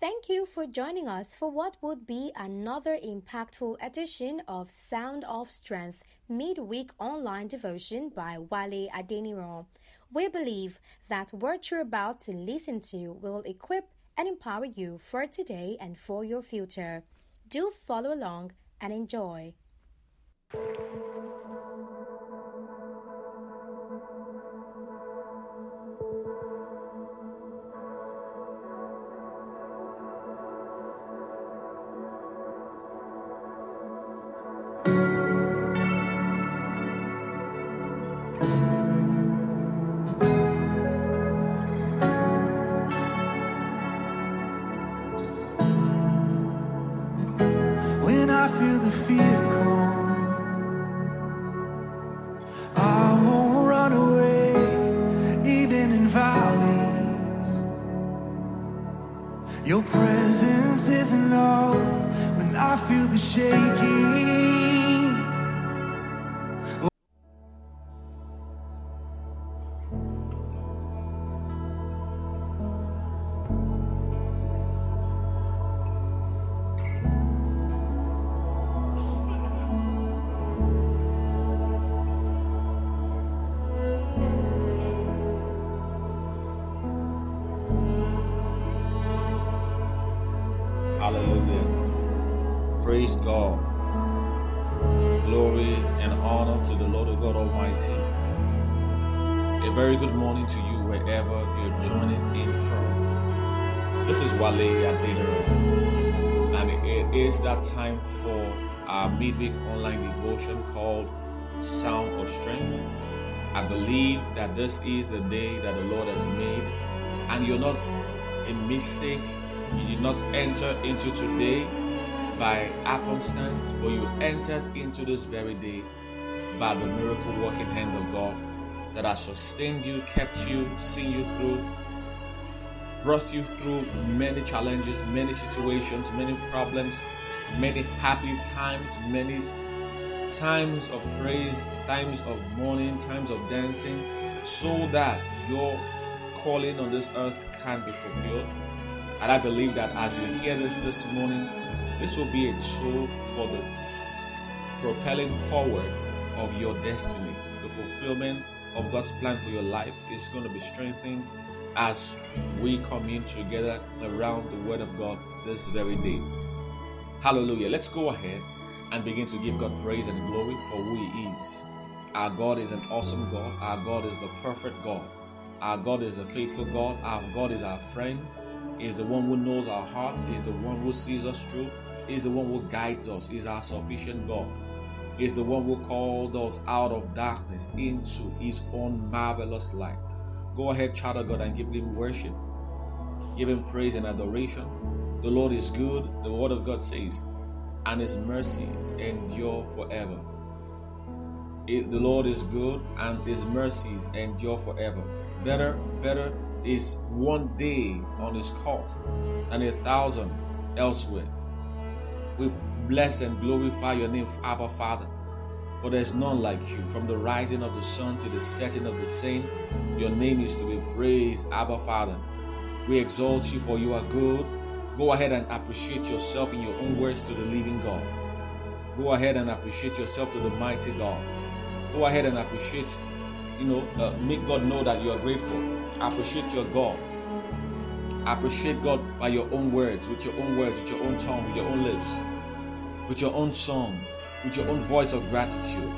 Thank you for joining us for what would be another impactful edition of Sound of Strength midweek online devotion by Wale Adeniran. We believe that what you're about to listen to will equip and empower you for today and for your future. Do follow along and enjoy. Almighty. A very good morning to you wherever you're joining in from. This is Wale Adedero, and it is that time for our midweek online devotion called Sound of Strength. I believe that this is the day that the Lord has made, and you're not a mistake. You did not enter into today by happenstance, but you entered into this very day by the miracle working hand of God that has sustained you, kept you, seen you through, brought you through many challenges, many situations, many problems, many happy times, many times of praise, times of mourning, times of dancing, so that your calling on this earth can be fulfilled. And I believe that as you hear this this morning, this will be a tool for the propelling forward of your destiny. The fulfillment of God's plan for your life is going to be strengthened as we come in together around the Word of God this very day. Hallelujah. Let's go ahead and begin to give God praise and glory for who He is. Our God is an awesome God. Our God is the perfect God. Our God is a faithful God. Our God is our friend. He's the one who knows our hearts. He's the one who sees us through. He's the one who guides us. He's our sufficient God. He's the one who called us out of darkness into His own marvelous light. Go ahead, child of God, and give Him worship. Give Him praise and adoration. The Lord is good. The Word of God says, and His mercies endure forever. It- the Lord is good, and His mercies endure forever. Better, better is one day on His court than a thousand elsewhere. We bless and glorify your name, Abba Father, for there is none like you. From the rising of the sun to the setting of the same, your name is to be praised, Abba Father. We exalt you, for you are good. Go ahead and appreciate yourself in your own words to the living God. Go ahead and appreciate yourself to the mighty God. Go ahead and appreciate, you know, uh, make God know that you are grateful. Appreciate your God. Appreciate God by your own words, with your own words, with your own tongue, with your own lips, with your own song, with your own voice of gratitude.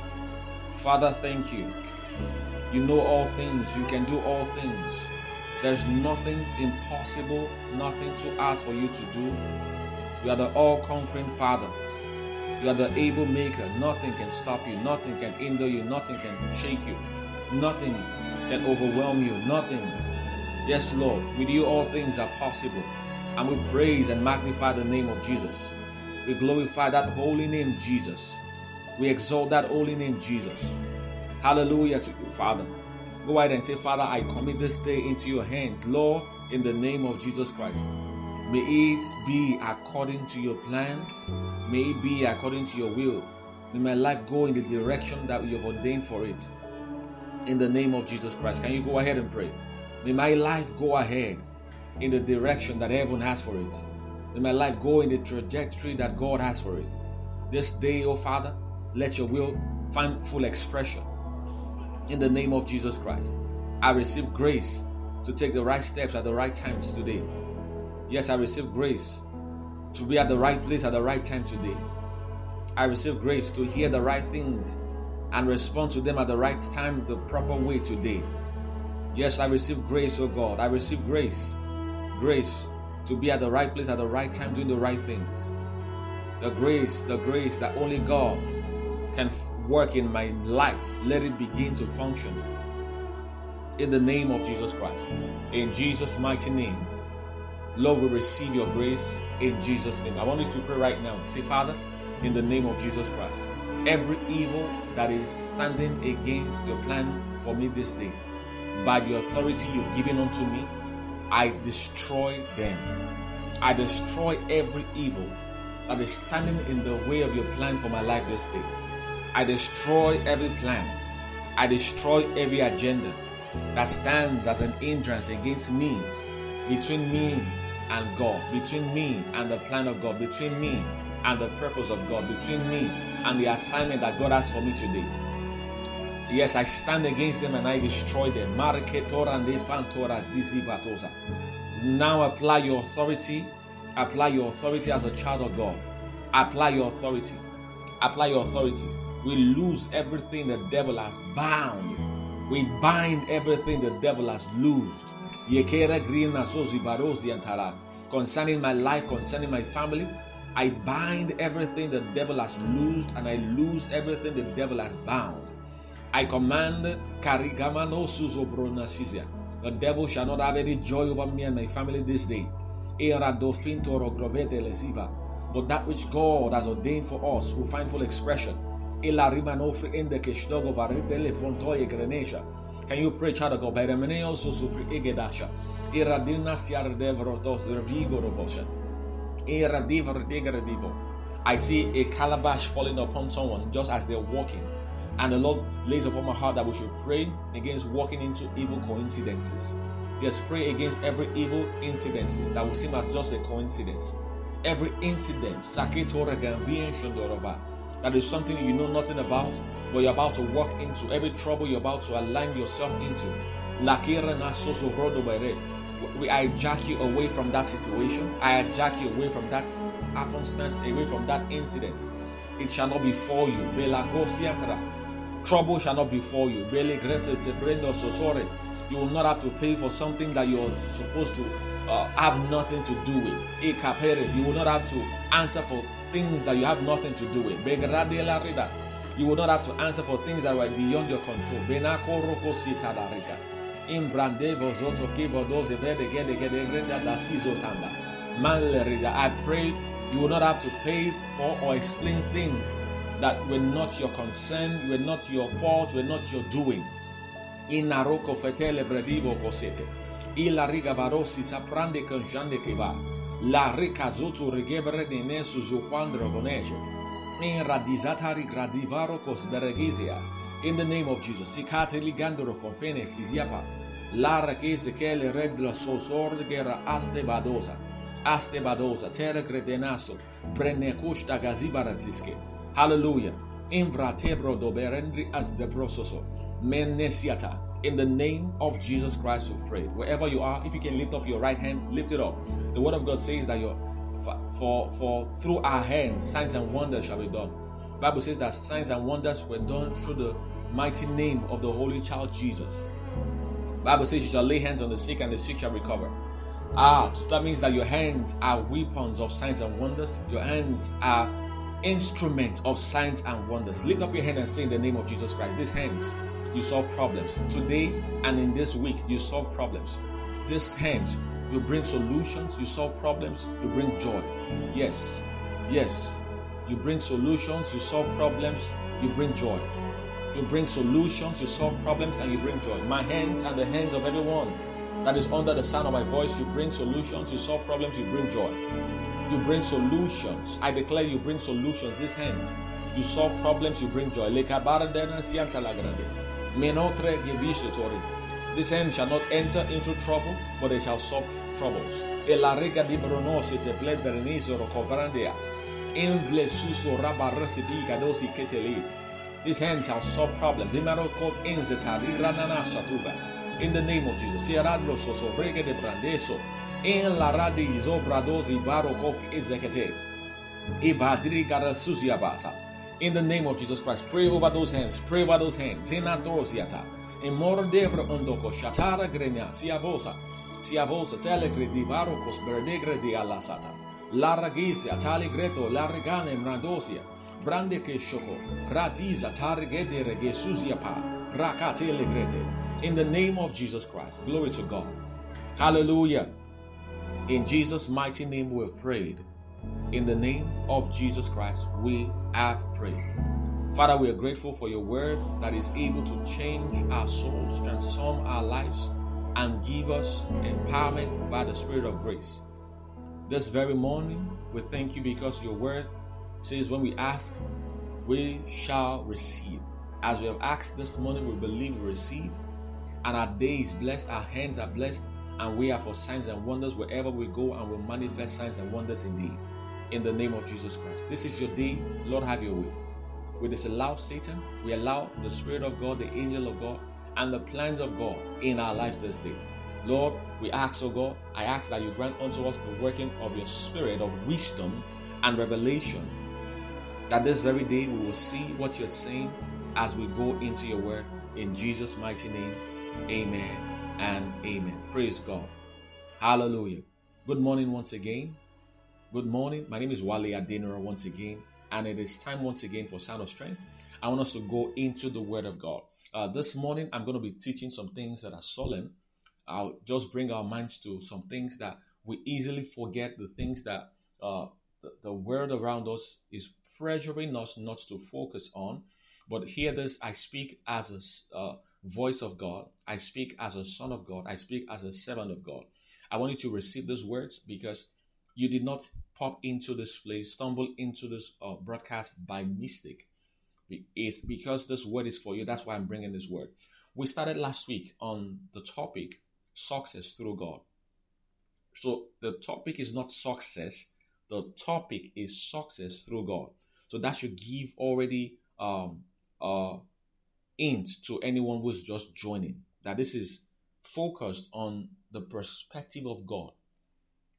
Father, thank you. You know all things, you can do all things. There's nothing impossible, nothing too hard for you to do. You are the all conquering Father. You are the able maker. Nothing can stop you, nothing can hinder you, nothing can shake you, nothing can overwhelm you, nothing Yes, Lord, with you all things are possible. And we praise and magnify the name of Jesus. We glorify that holy name, Jesus. We exalt that holy name, Jesus. Hallelujah to you, Father. Go ahead and say, Father, I commit this day into your hands, Lord, in the name of Jesus Christ. May it be according to your plan. May it be according to your will. May my life go in the direction that you have ordained for it. In the name of Jesus Christ. Can you go ahead and pray? May my life go ahead in the direction that heaven has for it. May my life go in the trajectory that God has for it. This day, oh Father, let your will find full expression. In the name of Jesus Christ. I receive grace to take the right steps at the right times today. Yes, I receive grace to be at the right place at the right time today. I receive grace to hear the right things and respond to them at the right time, the proper way today. Yes, I receive grace, oh God. I receive grace. Grace to be at the right place at the right time doing the right things. The grace, the grace that only God can work in my life. Let it begin to function. In the name of Jesus Christ. In Jesus' mighty name. Lord, we receive your grace in Jesus' name. I want you to pray right now. Say, Father, in the name of Jesus Christ, every evil that is standing against your plan for me this day, by the authority you've given unto me, I destroy them. I destroy every evil that is standing in the way of your plan for my life this day. I destroy every plan. I destroy every agenda that stands as an hindrance against me, between me and God, between me and the plan of God, between me and the purpose of God, between me and the assignment that God has for me today. Yes, I stand against them and I destroy them. Now apply your authority. Apply your authority as a child of God. Apply your authority. Apply your authority. We lose everything the devil has bound. We bind everything the devil has loosed. Concerning my life, concerning my family, I bind everything the devil has loosed and I lose everything the devil has bound. I command Karigamano Suzobronasizia. The devil shall not have any joy over me and my family this day. But that which God has ordained for us will find full expression. Can you pray, child of God? Also suffer egedasha. Iradina siar devrotos revigorovosha. I see a calabash falling upon someone just as they're walking. And the Lord lays upon my heart that we should pray against walking into evil coincidences. Yes, pray against every evil incidences that will seem as just a coincidence. Every incident, that is something you know nothing about, but you're about to walk into. Every trouble you're about to align yourself into. We hijack you away from that situation. I hijack you away from that happenstance, away from that incident. It shall not befall you. Trouble shall not befall you. Barely graces, so sorry. You will not have to pay for something that you're supposed to uh, have nothing to do with. You will not have to answer for things that you have nothing to do with. You will not have to answer for things that are beyond your control. I pray you will not have to pay for or explain things that were not your concern, were not your fault, were not your doing. In Naroko fetele bredivo cosete. Ila riga varosi saprande canjande che va. La rica zotu rigebre de nesu zuquandro goneshe. In radizatari gradivaro cos beregizia. In the name of Jesus. Sikate ligandro confene sisiapa. La che se che le red la sosor gera aste badosa. Aste badosa. Tere credenaso. Prene custa gazibaratiske. Hallelujah. Doberendri as. In the name of Jesus Christ, we pray. Wherever you are, if you can lift up your right hand, lift it up. The word of God says that your for, for, for through our hands signs and wonders shall be done. Bible says that signs and wonders were done through the mighty name of the Holy Child Jesus. Bible says you shall lay hands on the sick and the sick shall recover. Ah, that means that your hands are weapons of signs and wonders. Your hands are instrument of signs and wonders. Lift up your hand and say in the name of Jesus Christ, these hands, you solve problems. Today and in this week, you solve problems. These hands, you bring solutions, you solve problems, you bring joy. Yes, yes. You bring solutions, you solve problems, you bring joy. You bring solutions, you solve problems, and you bring joy. My hands and the hands of everyone that is under the sound of my voice, you bring solutions, you solve problems, you bring joy. You bring solutions. I declare you bring solutions. These hands, you solve problems, you bring joy. This hand shall not enter into trouble, but they shall solve troubles. This hand shall solve problems. In the name of Jesus. In la radizo bradozi barokov ezekete. In the name of Jesus Christ, pray over those hands. Pray over those hands. In Antosiata. In mordevre ondoko shatara grenia siavosa. Siavosa telegre di varokos berdegre di alasata. La ragisi atali greto la regane mrandosia. Brande ke shoko. Ratiza tarigete regesusia pa. Rakate legrete. In the name of Jesus Christ. Glory to God. Hallelujah. In Jesus' mighty name we have prayed. In the name of Jesus Christ, we have prayed. Father, we are grateful for your word that is able to change our souls, transform our lives, and give us empowerment by the Spirit of grace. This very morning, we thank you because your word says, when we ask, we shall receive. As we have asked this morning, we believe we receive, and our day is blessed, our hands are blessed, and we are for signs and wonders wherever we go and will manifest signs and wonders indeed. In the name of Jesus Christ. This is your day. Lord, have your way. We disallow Satan. We allow the Spirit of God, the angel of God, and the plans of God in our life this day. Lord, we ask, oh God, I ask that you grant unto us the working of your spirit of wisdom and revelation. That this very day we will see what you're saying as we go into your word. In Jesus' mighty name, amen and amen. Praise God. Hallelujah. Good morning once again. Good morning. My name is Wale Adeniran once again, and it is time once again for Sound of Strength. I want us to go into the Word of God. Uh, this morning, I'm going to be teaching some things that are solemn. I'll just bring our minds to some things that we easily forget, the things that uh, the, the world around us is pressuring us not to focus on. But hear this I speak as a. Uh, voice of God. I speak as a son of God. I speak as a servant of God. I want you to receive these words because you did not pop into this place, stumble into this uh, broadcast by mistake. It's because this word is for you. That's why I'm bringing this word. We started last week on the topic success through God. So the topic is not success. The topic is success through God. So that should give already um, uh, hint to anyone who's just joining that this is focused on the perspective of God.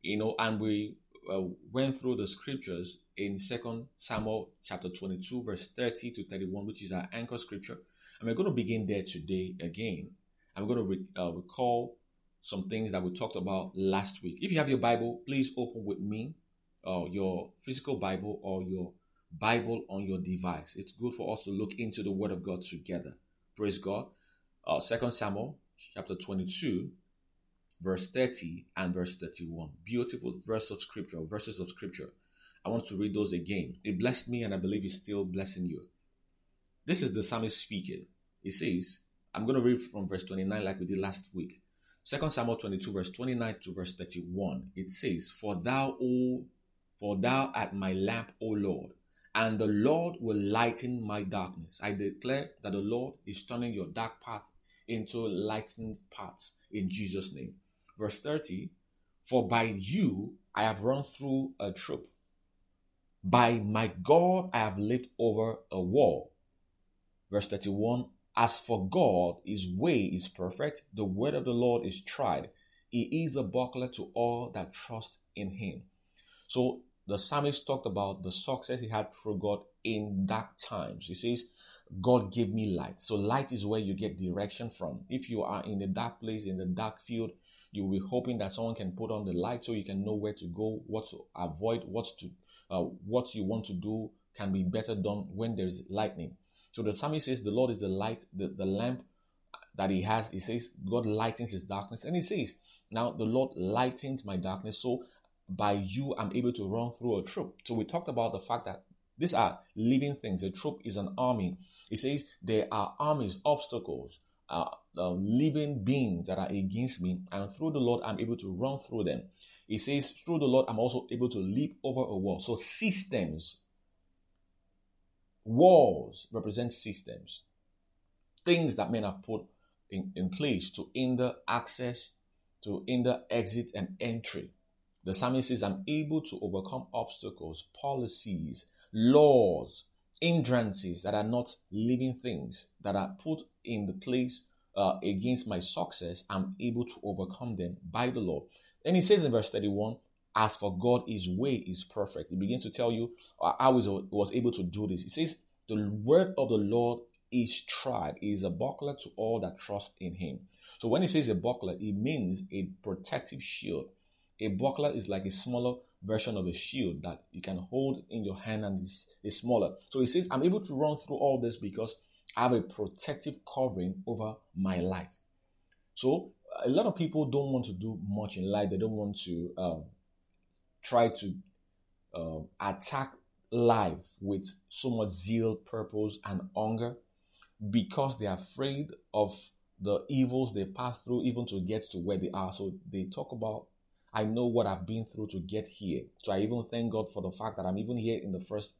You know, and we uh, went through the scriptures in Second Samuel chapter 22, verse 30 to 31, which is our anchor scripture. And we're going to begin there today again. I'm going to re- uh, recall some things that we talked about last week. If you have your Bible, please open with me, uh, your physical Bible or your Bible on your device. It's good for us to look into the Word of God together. Praise God. Uh, 2 Samuel chapter 22, verse 30 and verse 31. Beautiful verse of scripture, verses of scripture. I want to read those again. It blessed me and I believe it's still blessing you. This is the psalmist speaking. He says, I'm going to read from verse 29 like we did last week. 2 Samuel 22, verse 29 to verse 31. It says, For thou, O, for thou art my lamp, O Lord and the Lord will lighten my darkness. I declare that the Lord is turning your dark path into lightened paths in Jesus' name. Verse 30 For by you I have run through a troop, by my God I have leaped over a wall. Verse 31 As for God, his way is perfect, the word of the Lord is tried. He is a buckler to all that trust in him. So the psalmist talked about the success he had through God in dark times. He says, God gave me light. So light is where you get direction from. If you are in the dark place, in the dark field, you'll be hoping that someone can put on the light so you can know where to go, what to avoid, what to uh, what you want to do can be better done when there is lightning. So the psalmist says, The Lord is the light, the, the lamp that he has. He says, God lightens his darkness. And he says, Now the Lord lightens my darkness. So by you, I'm able to run through a troop. So we talked about the fact that these are living things. A troop is an army. It says, There are armies, obstacles, uh, uh, living beings that are against me. And through the Lord, I'm able to run through them. It says, Through the Lord, I'm also able to leap over a wall. So systems, walls represent systems, things that men have put in, in place to hinder access, to hinder exit and entry. The psalmist says, I'm able to overcome obstacles, policies, laws, hindrances that are not living things that are put in the place uh, against my success. I'm able to overcome them by the Lord. And he says in verse 31, as for God, his way is perfect. He begins to tell you uh, how he was able to do this. He says, the word of the Lord is tried. He is a buckler to all that trust in him. So when he says a buckler, it means a protective shield. A buckler is like a smaller version of a shield that you can hold in your hand and is, is smaller. So he says, I'm able to run through all this because I have a protective covering over my life. So a lot of people don't want to do much in life. They don't want to um, try to um, attack life with so much zeal, purpose, and hunger because they're afraid of the evils they pass through, even to get to where they are. So they talk about, I know what I've been through to get here. So I even thank God for the fact that I'm even here in the first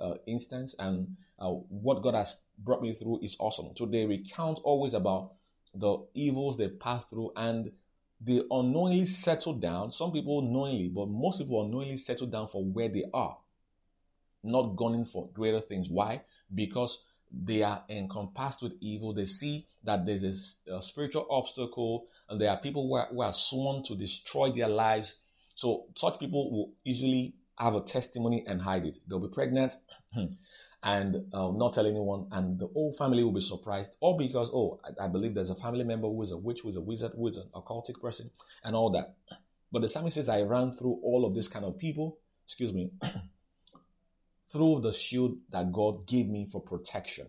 uh, instance, and uh, what God has brought me through is awesome. So they recount always about the evils they've passed through and they unknowingly settle down. Some people knowingly, but most people unknowingly settle down for where they are, not gunning for greater things. Why? Because they are encompassed with evil. They see that there's a, a spiritual obstacle, and there are people who are, who are sworn to destroy their lives. So, such people will easily have a testimony and hide it. They'll be pregnant and uh, not tell anyone, and the whole family will be surprised, or because, oh, I, I, believe there's a family member who is a witch, who is a wizard, who is an occultic person, and all that. But the psalmist says, I ran through all of this kind of people, excuse me, through the shield that God gave me for protection.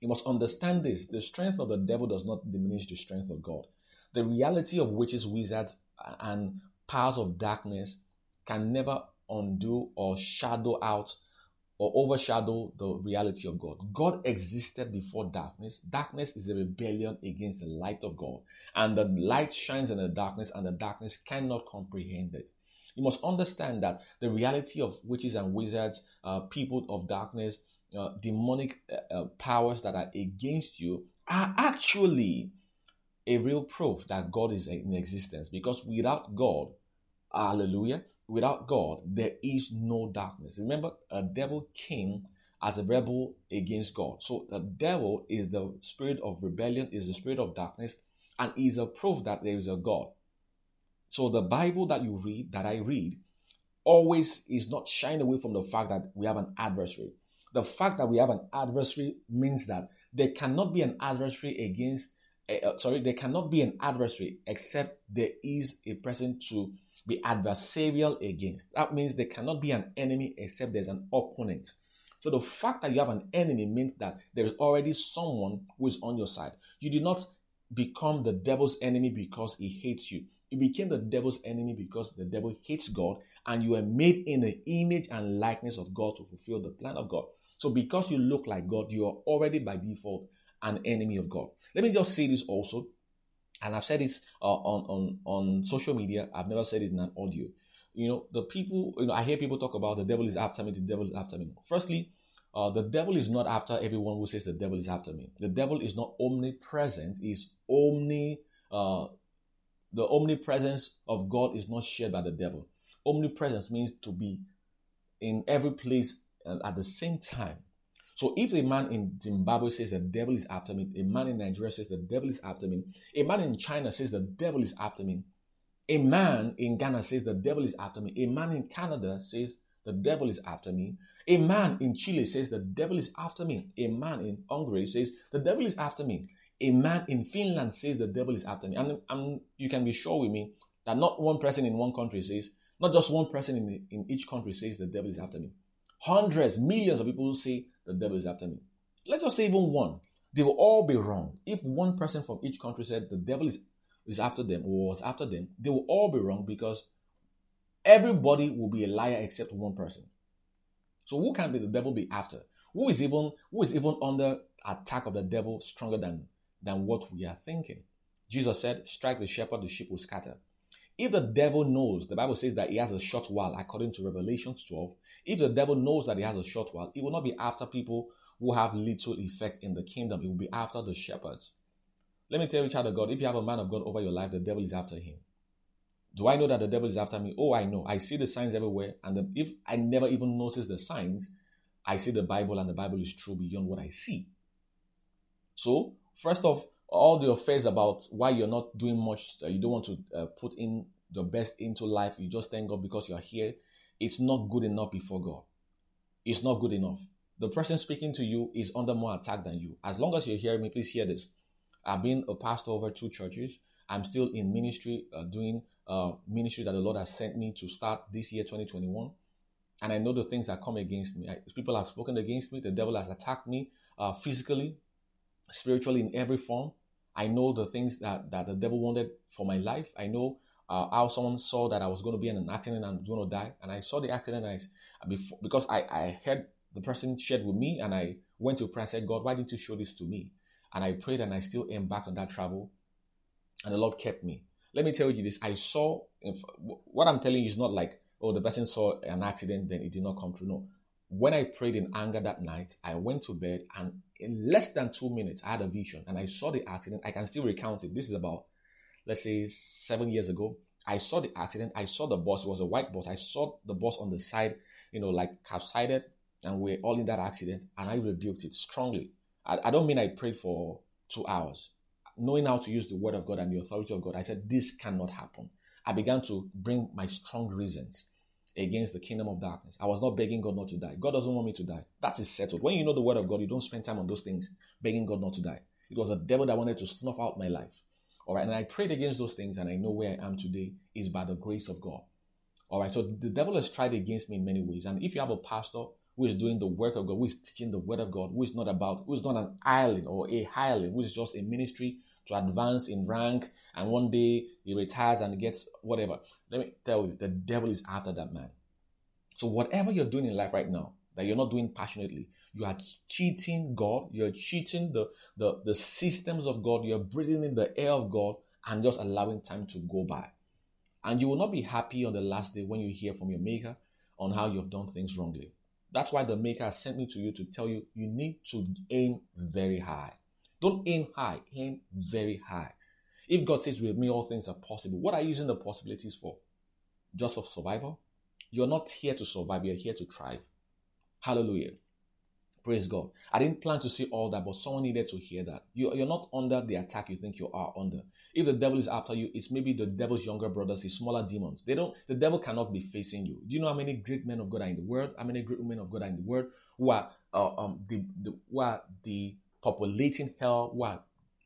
You must understand this the strength of the devil does not diminish the strength of God. The reality of witches, wizards, and powers of darkness can never undo or shadow out or overshadow the reality of God. God existed before darkness. Darkness is a rebellion against the light of God. And the light shines in the darkness, and the darkness cannot comprehend it. You must understand that the reality of witches and wizards, uh, people of darkness, uh, demonic uh, uh, powers that are against you are actually a real proof that God is in existence. Because without God, hallelujah, without God, there is no darkness. Remember, a devil came as a rebel against God. So the devil is the spirit of rebellion, is the spirit of darkness, and is a proof that there is a God. So the Bible that you read, that I read, always is not shying away from the fact that we have an adversary. The fact that we have an adversary means that there cannot be an adversary against, uh, sorry, there cannot be an adversary except there is a person to be adversarial against. That means there cannot be an enemy except there's an opponent. So the fact that you have an enemy means that there is already someone who is on your side. You did not become the devil's enemy because he hates you. You became the devil's enemy because the devil hates God and you are made in the image and likeness of God to fulfill the plan of God. So because you look like God, you are already by default an enemy of God. Let me just say this also, and I've said this uh, on, on, on social media. I've never said it in an audio. You know, the people, you know, I hear people talk about the devil is after me, the devil is after me. Firstly, uh, the devil is not after everyone who says the devil is after me. The devil is not omnipresent, is omni uh, the omnipresence of God is not shared by the devil. Omnipresence means to be in every place at the same time. So if a man in Zimbabwe says the devil is after me, a man in Nigeria says the devil is after me, a man in China says the devil is after me, a man in Ghana says the devil is after me, a man in Canada says the devil is after me, a man in Chile says the devil is after me, a man in Hungary says the devil is after me, a man in Finland says the devil is after me. And, and you can be sure with me that not one person in one country says, not just one person in, the, in each country says the devil is after me. Hundreds, millions of people say the devil is after me. Let's just say even one. They will all be wrong. If one person from each country said the devil is, is after them or was after them, they will all be wrong because everybody will be a liar except one person. So who can be the devil be after? Who is even who is even under attack of the devil stronger than than what we are thinking? Jesus said, Strike the shepherd, the sheep will scatter. If the devil knows, the Bible says that he has a short while, according to Revelation 12. If the devil knows that he has a short while, he will not be after people who have little effect in the kingdom. It will be after the shepherds. Let me tell you, child of God, if you have a man of God over your life, the devil is after him. Do I know that the devil is after me? Oh, I know. I see the signs everywhere. And the, if I never even notice the signs, I see the Bible and the Bible is true beyond what I see. So, first off, all the affairs about why you're not doing much, uh, you don't want to uh, put in the best into life, you just thank God because you're here, it's not good enough before God. It's not good enough. The person speaking to you is under more attack than you. As long as you're hearing me, please hear this. I've been a pastor over two churches. I'm still in ministry, uh, doing uh, ministry that the Lord has sent me to start this year, 2021. And I know the things that come against me. I, people have spoken against me. The devil has attacked me uh, physically, spiritually, in every form. I know the things that, that the devil wanted for my life. I know uh, how someone saw that I was going to be in an accident and going to die. And I saw the accident and I, before, because I, I heard the person shared with me and I went to pray and said, God, why didn't you show this to me? And I prayed and I still embarked on that travel. And the Lord kept me. Let me tell you this. I saw, what I'm telling you is not like, oh, the person saw an accident, then it did not come true. No. When I prayed in anger that night, I went to bed and in less than two minutes, I had a vision and I saw the accident. I can still recount it. This is about, let's say, seven years ago. I saw the accident. I saw the bus. It was a white bus. I saw the bus on the side, you know, like capsided, and we're all in that accident. And I rebuked it strongly. I, I don't mean I prayed for two hours. Knowing how to use the word of God and the authority of God, I said, This cannot happen. I began to bring my strong reasons against the kingdom of darkness. I was not begging God not to die. God doesn't want me to die. That is settled. When you know the word of God, you don't spend time on those things begging God not to die. It was a devil that wanted to snuff out my life. All right. And I prayed against those things and I know where I am today is by the grace of God. All right. So the devil has tried against me in many ways. And if you have a pastor who is doing the work of God, who is teaching the word of God, who is not about, who is not an island or a hireling, who is just a ministry to advance in rank and one day he retires and gets whatever. Let me tell you, the devil is after that man. So whatever you're doing in life right now that you're not doing passionately, you are cheating God, you're cheating the, the, the systems of God, you're breathing in the air of God and just allowing time to go by. And you will not be happy on the last day when you hear from your maker on how you've done things wrongly. That's why the maker sent me to you to tell you you need to aim very high. Don't aim high, aim very high. If God says with me all things are possible, what are you using the possibilities for? Just for survival? You're not here to survive, you're here to thrive. Hallelujah. Praise God. I didn't plan to say all that, but someone needed to hear that. You, you're not under the attack you think you are under. If the devil is after you, it's maybe the devil's younger brothers, his smaller demons. They don't. The devil cannot be facing you. Do you know how many great men of God are in the world? How many great women of God are in the world who are uh, um the, the who are the populating hell, who are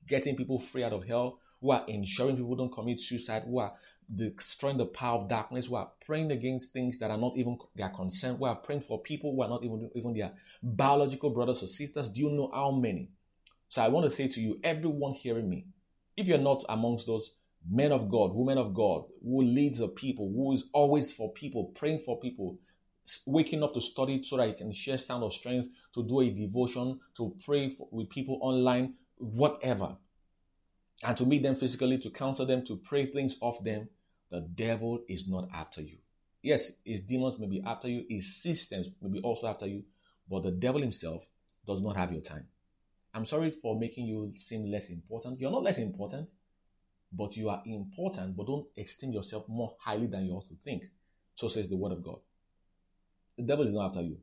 getting people free out of hell, who are ensuring people don't commit suicide, who are destroying the power of darkness, who are praying against things that are not even their concern, who are praying for people who are not even, even their biological brothers or sisters. Do you know how many? So I want to say to you, everyone hearing me, if you're not amongst those men of God, women of God, who leads the people, who is always for people, praying for people, waking up to study so that you can share sound of strength, to do a devotion, to pray for, with people online, whatever, and to meet them physically, to counsel them, to pray things off them, the devil is not after you. Yes, his demons may be after you, his systems may be also after you, but the devil himself does not have your time. I'm sorry for making you seem less important. You're not less important, but you are important, but don't esteem yourself more highly than you ought to think. So says the word of God. The devil is not after you.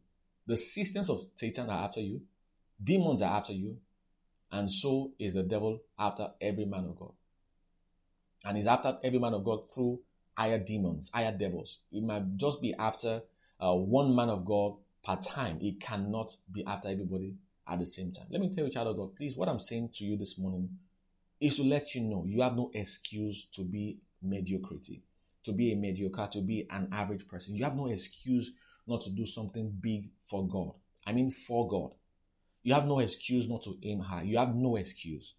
The systems of Satan are after you. Demons are after you. And so is the devil after every man of God. And he's after every man of God through higher demons, higher devils. It might just be after uh, one man of God per time. It cannot be after everybody at the same time. Let me tell you, child of God, please, what I'm saying to you this morning is to let you know you have no excuse to be mediocrity, to be a mediocre, to be an average person. You have no excuse not to do something big for God. I mean, for God. You have no excuse not to aim high. You have no excuse.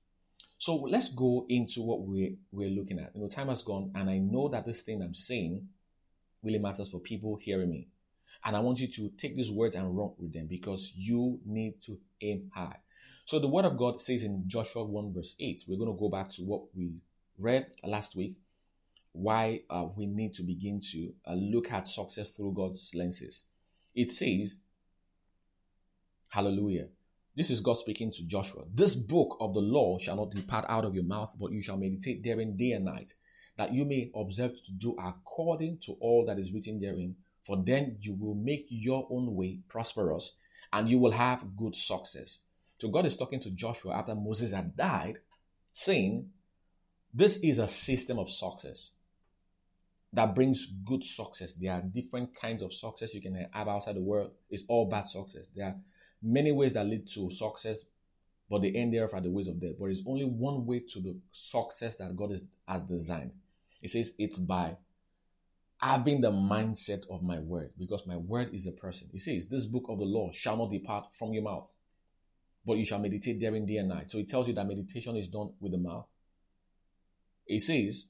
So let's go into what we're, we're looking at. You know, time has gone, and I know that this thing I'm saying really matters for people hearing me. And I want you to take these words and run with them because you need to aim high. So the word of God says in Joshua 1 verse 8, we're going to go back to what we read last week, why uh, we need to begin to uh, look at success through God's lenses. It says, Hallelujah. This is God speaking to Joshua. This book of the law shall not depart out of your mouth, but you shall meditate therein day and night, that you may observe to do according to all that is written therein. For then you will make your own way prosperous, and you will have good success. So God is talking to Joshua after Moses had died, saying, This is a system of success that brings good success. There are different kinds of success you can have outside the world. It's all bad success. There are many ways that lead to success, but the end thereof are the ways of death. But it's only one way to the success that God is, has designed. He says it's by having the mindset of my word, because my word is a person. He says, This book of the law shall not depart from your mouth, but you shall meditate therein day and night. So he tells you that meditation is done with the mouth. He says,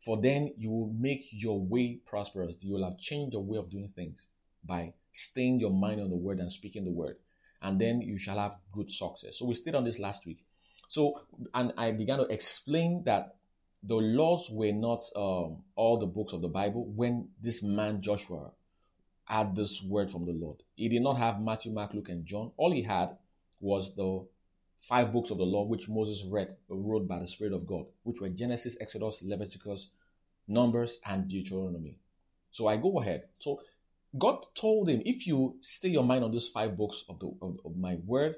For then you will make your way prosperous. You will have changed your way of doing things by staying your mind on the word and speaking the word. And then you shall have good success. So we stayed on this last week. So, and I began to explain that the laws were not um, all the books of the Bible when this man Joshua had this word from the Lord. He did not have Matthew, Mark, Luke, and John. All he had was the five books of the law which Moses read wrote by the Spirit of God, which were Genesis, Exodus, Leviticus, Numbers, and Deuteronomy. So I go ahead. So God told him, if you stay your mind on these five books of the of, of my word,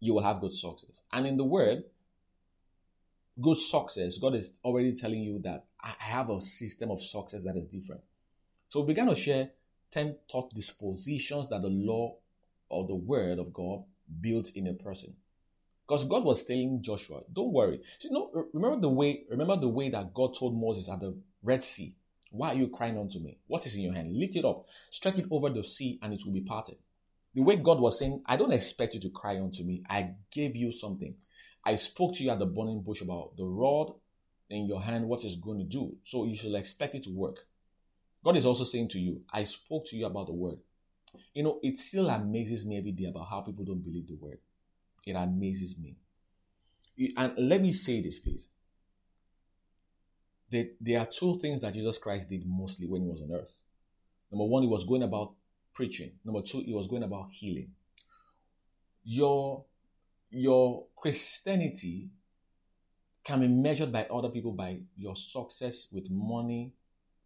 you will have good success. And in the word, good success, God is already telling you that I have a system of success that is different. So we began to share 10 thought dispositions that the law or the word of God built in a person. Because God was telling Joshua, don't worry. So, you know, remember the way, remember the way that God told Moses at the Red Sea. Why are you crying unto me? What is in your hand? Lift it up, stretch it over the sea, and it will be parted. The way God was saying, I don't expect you to cry unto me. I gave you something. I spoke to you at the burning bush about the rod in your hand, what it's going to do. So you should expect it to work. God is also saying to you, I spoke to you about the word. You know, it still amazes me every day about how people don't believe the word. It amazes me. And let me say this, please. There, there are two things that Jesus Christ did mostly when he was on earth. Number one, he was going about preaching. Number two, he was going about healing. Your, your Christianity can be measured by other people by your success with money,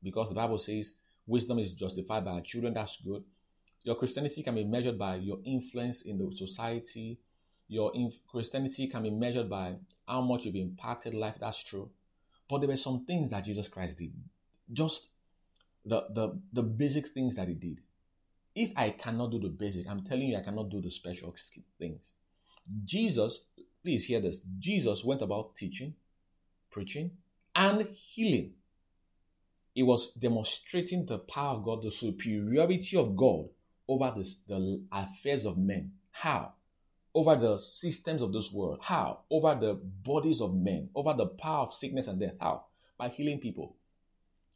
because the Bible says wisdom is justified by our children. That's good. Your Christianity can be measured by your influence in the society. Your inf- Christianity can be measured by how much you've impacted life. That's true. But there were some things that Jesus Christ did. Just the, the, the basic things that he did. If I cannot do the basic, I'm telling you, I cannot do the special things. Jesus, please hear this. Jesus went about teaching, preaching, and healing. He was demonstrating the power of God, the superiority of God over this, the affairs of men. How? Over the systems of this world. How? Over the bodies of men. Over the power of sickness and death. How? By healing people.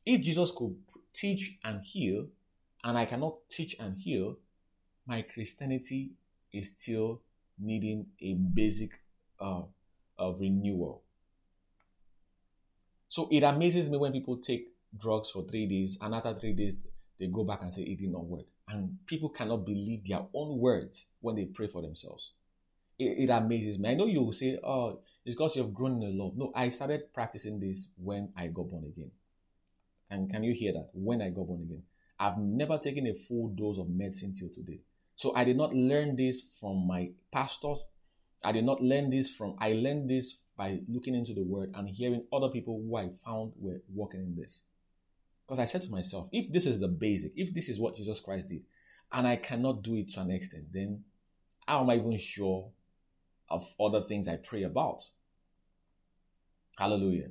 If Jesus could teach and heal, and I cannot teach and heal, my Christianity is still needing a basic uh, of renewal. So it amazes me when people take drugs for three days, and after three days, they go back and say it did not work. And people cannot believe their own words when they pray for themselves. It, it amazes me. I know you will say, oh, it's because you've grown in the Lord. No, I started practicing this when I got born again. And can you hear that? When I got born again. I've never taken a full dose of medicine till today. So I did not learn this from my pastors. I did not learn this from, I learned this by looking into the word and hearing other people who I found were working in this. Because I said to myself, if this is the basic, if this is what Jesus Christ did, and I cannot do it to an extent, then how am I even sure of other things I pray about? Hallelujah.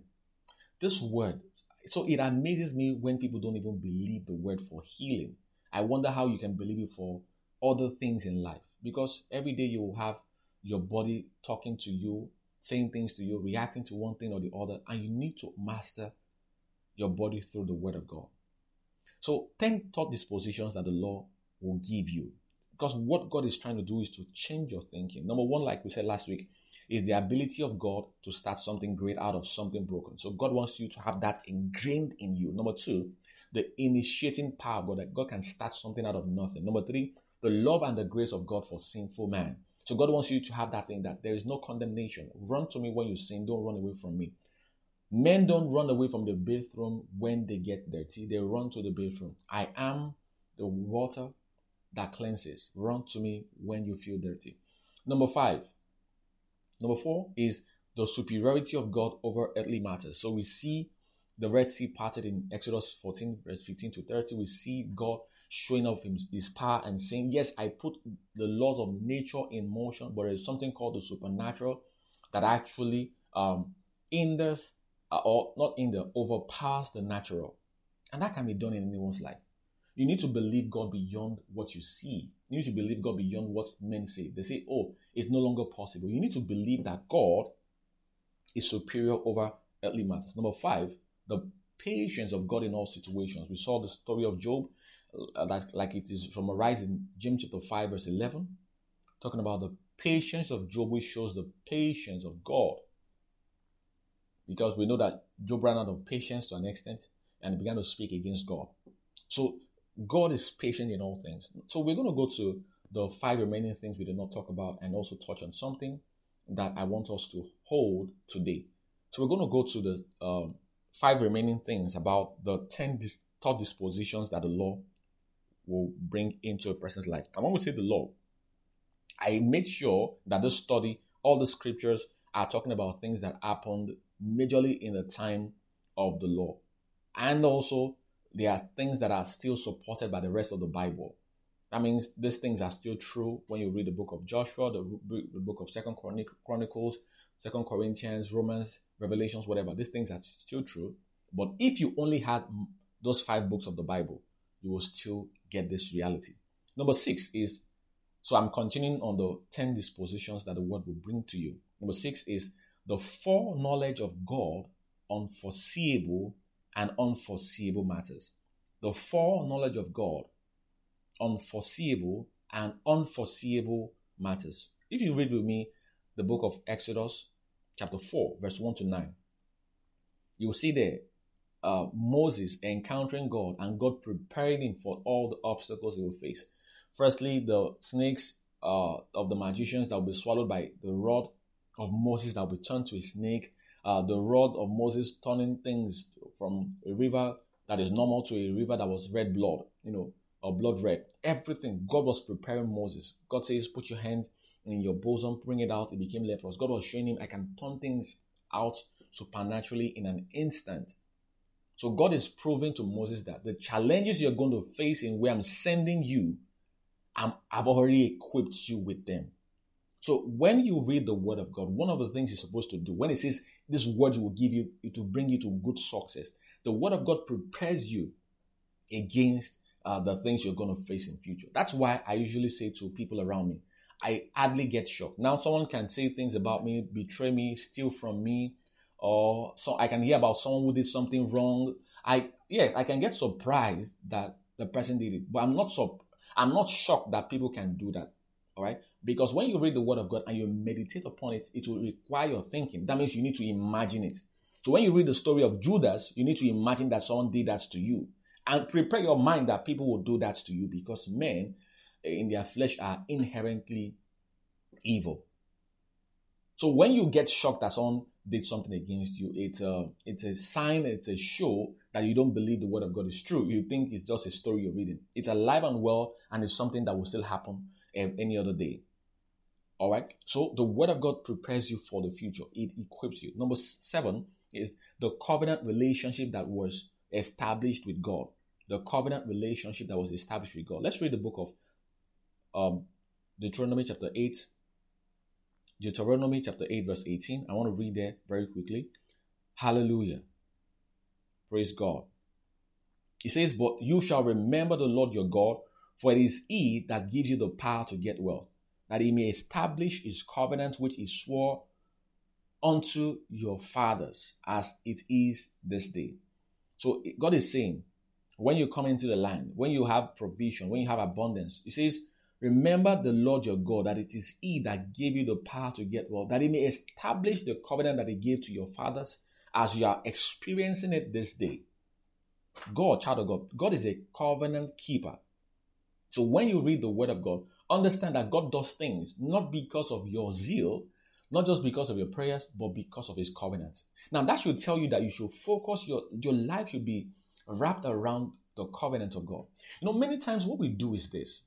This word, so it amazes me when people don't even believe the word for healing. I wonder how you can believe it for other things in life because every day you will have your body talking to you, saying things to you, reacting to one thing or the other, and you need to master your body through the Word of God. So, 10 thought dispositions that the law will give you. Because what God is trying to do is to change your thinking. Number one, like we said last week, is the ability of God to start something great out of something broken. So God wants you to have that ingrained in you. Number two, the initiating power of God, that God can start something out of nothing. Number three, the love and the grace of God for sinful man. So God wants you to have that thing that there is no condemnation. Run to me when you sin, don't run away from me. Men don't run away from the bathroom when they get dirty, they run to the bathroom. I am the water that cleanses. Run to me when you feel dirty. Number five. Number four is the superiority of God over earthly matters. So we see the Red Sea parted in Exodus 14, verse 15 to 30. We see God showing off his power and saying, Yes, I put the laws of nature in motion, but there's something called the supernatural that actually um, hinders or not in the overpowers the natural. And that can be done in anyone's life. You need to believe God beyond what you see. You need to believe God beyond what men say. They say, oh, it's no longer possible. You need to believe that God is superior over earthly matters. Number five, the patience of God in all situations. We saw the story of Job, uh, that, like it is summarized in James chapter 5, verse 11, talking about the patience of Job, which shows the patience of God. Because we know that Job ran out of patience to an extent and began to speak against God. So God is patient in all things. So we're going to go to the five remaining things we did not talk about and also touch on something that I want us to hold today. So we're going to go to the um, five remaining things about the 10 dis- thought dispositions that the law will bring into a person's life. And when we say the law, I made sure that this study, all the scriptures are talking about things that happened majorly in the time of the law. And also there are things that are still supported by the rest of the Bible. That means these things are still true when you read the book of Joshua, the, the book of Second Chronicles, Second Corinthians, Romans, Revelations, whatever. These things are still true. But if you only had those five books of the Bible, you will still get this reality. Number six is so I'm continuing on the 10 dispositions that the word will bring to you. Number six is the foreknowledge of God on foreseeable and unforeseeable matters. The foreknowledge of God, on foreseeable and unforeseeable matters. If you read with me the book of Exodus, chapter 4, verse 1 to 9, you will see there uh, Moses encountering God and God preparing him for all the obstacles he will face. Firstly, the snakes uh, of the magicians that will be swallowed by the rod of Moses that will turn to a snake uh, the rod of Moses turning things from a river that is normal to a river that was red blood, you know, or blood red. Everything. God was preparing Moses. God says, put your hand in your bosom, bring it out. It became leprous. God was showing him, I can turn things out supernaturally in an instant. So God is proving to Moses that the challenges you're going to face in where I'm sending you, i have already equipped you with them. So when you read the word of God, one of the things you're supposed to do, when it says this word will give you, it will bring you to good success, the word of God prepares you against uh, the things you're going to face in future. That's why I usually say to people around me, I hardly get shocked. Now someone can say things about me, betray me, steal from me, or so I can hear about someone who did something wrong. I yeah, I can get surprised that the person did it, but I'm not so I'm not shocked that people can do that. All right. Because when you read the word of God and you meditate upon it, it will require your thinking. That means you need to imagine it. So when you read the story of Judas, you need to imagine that someone did that to you. And prepare your mind that people will do that to you because men eh, in their flesh are inherently evil. So when you get shocked that someone did something against you, it's a it's a sign, it's a show that you don't believe the word of God is true. You think it's just a story you're reading. It's alive and well, and it's something that will still happen any other day. All right. So the word of God prepares you for the future. It equips you. Number seven is the covenant relationship that was established with God. The covenant relationship that was established with God. Let's read the book of um, Deuteronomy chapter 8. Deuteronomy chapter 8, verse 18. I want to read there very quickly. Hallelujah. Praise God. He says, But you shall remember the Lord your God For it is he that gives you the power to get wealth, that he may establish his covenant which he swore unto your fathers as it is this day. So God is saying, when you come into the land, when you have provision, when you have abundance, He says, Remember the Lord your God, that it is He that gave you the power to get wealth, that He may establish the covenant that He gave to your fathers as you are experiencing it this day. God, child of God, God is a covenant keeper. So when you read the word of God, understand that God does things not because of your zeal, not just because of your prayers, but because of his covenant. Now that should tell you that you should focus your your life should be wrapped around the covenant of God. You know, many times what we do is this.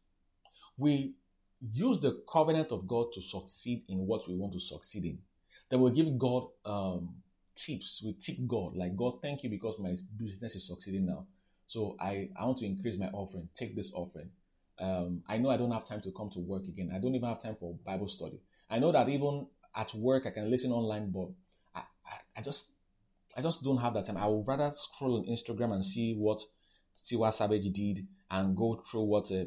We use the covenant of God to succeed in what we want to succeed in. Then we give God um, tips. We tip God, like, God, thank you because my business is succeeding now. So I, I want to increase my offering. Take this offering. Um, I know I don't have time to come to work again. I don't even have time for Bible study. I know that even at work I can listen online, but I, I, I just I just don't have that time. I would rather scroll on Instagram and see what Tiwa Savage did and go through what uh,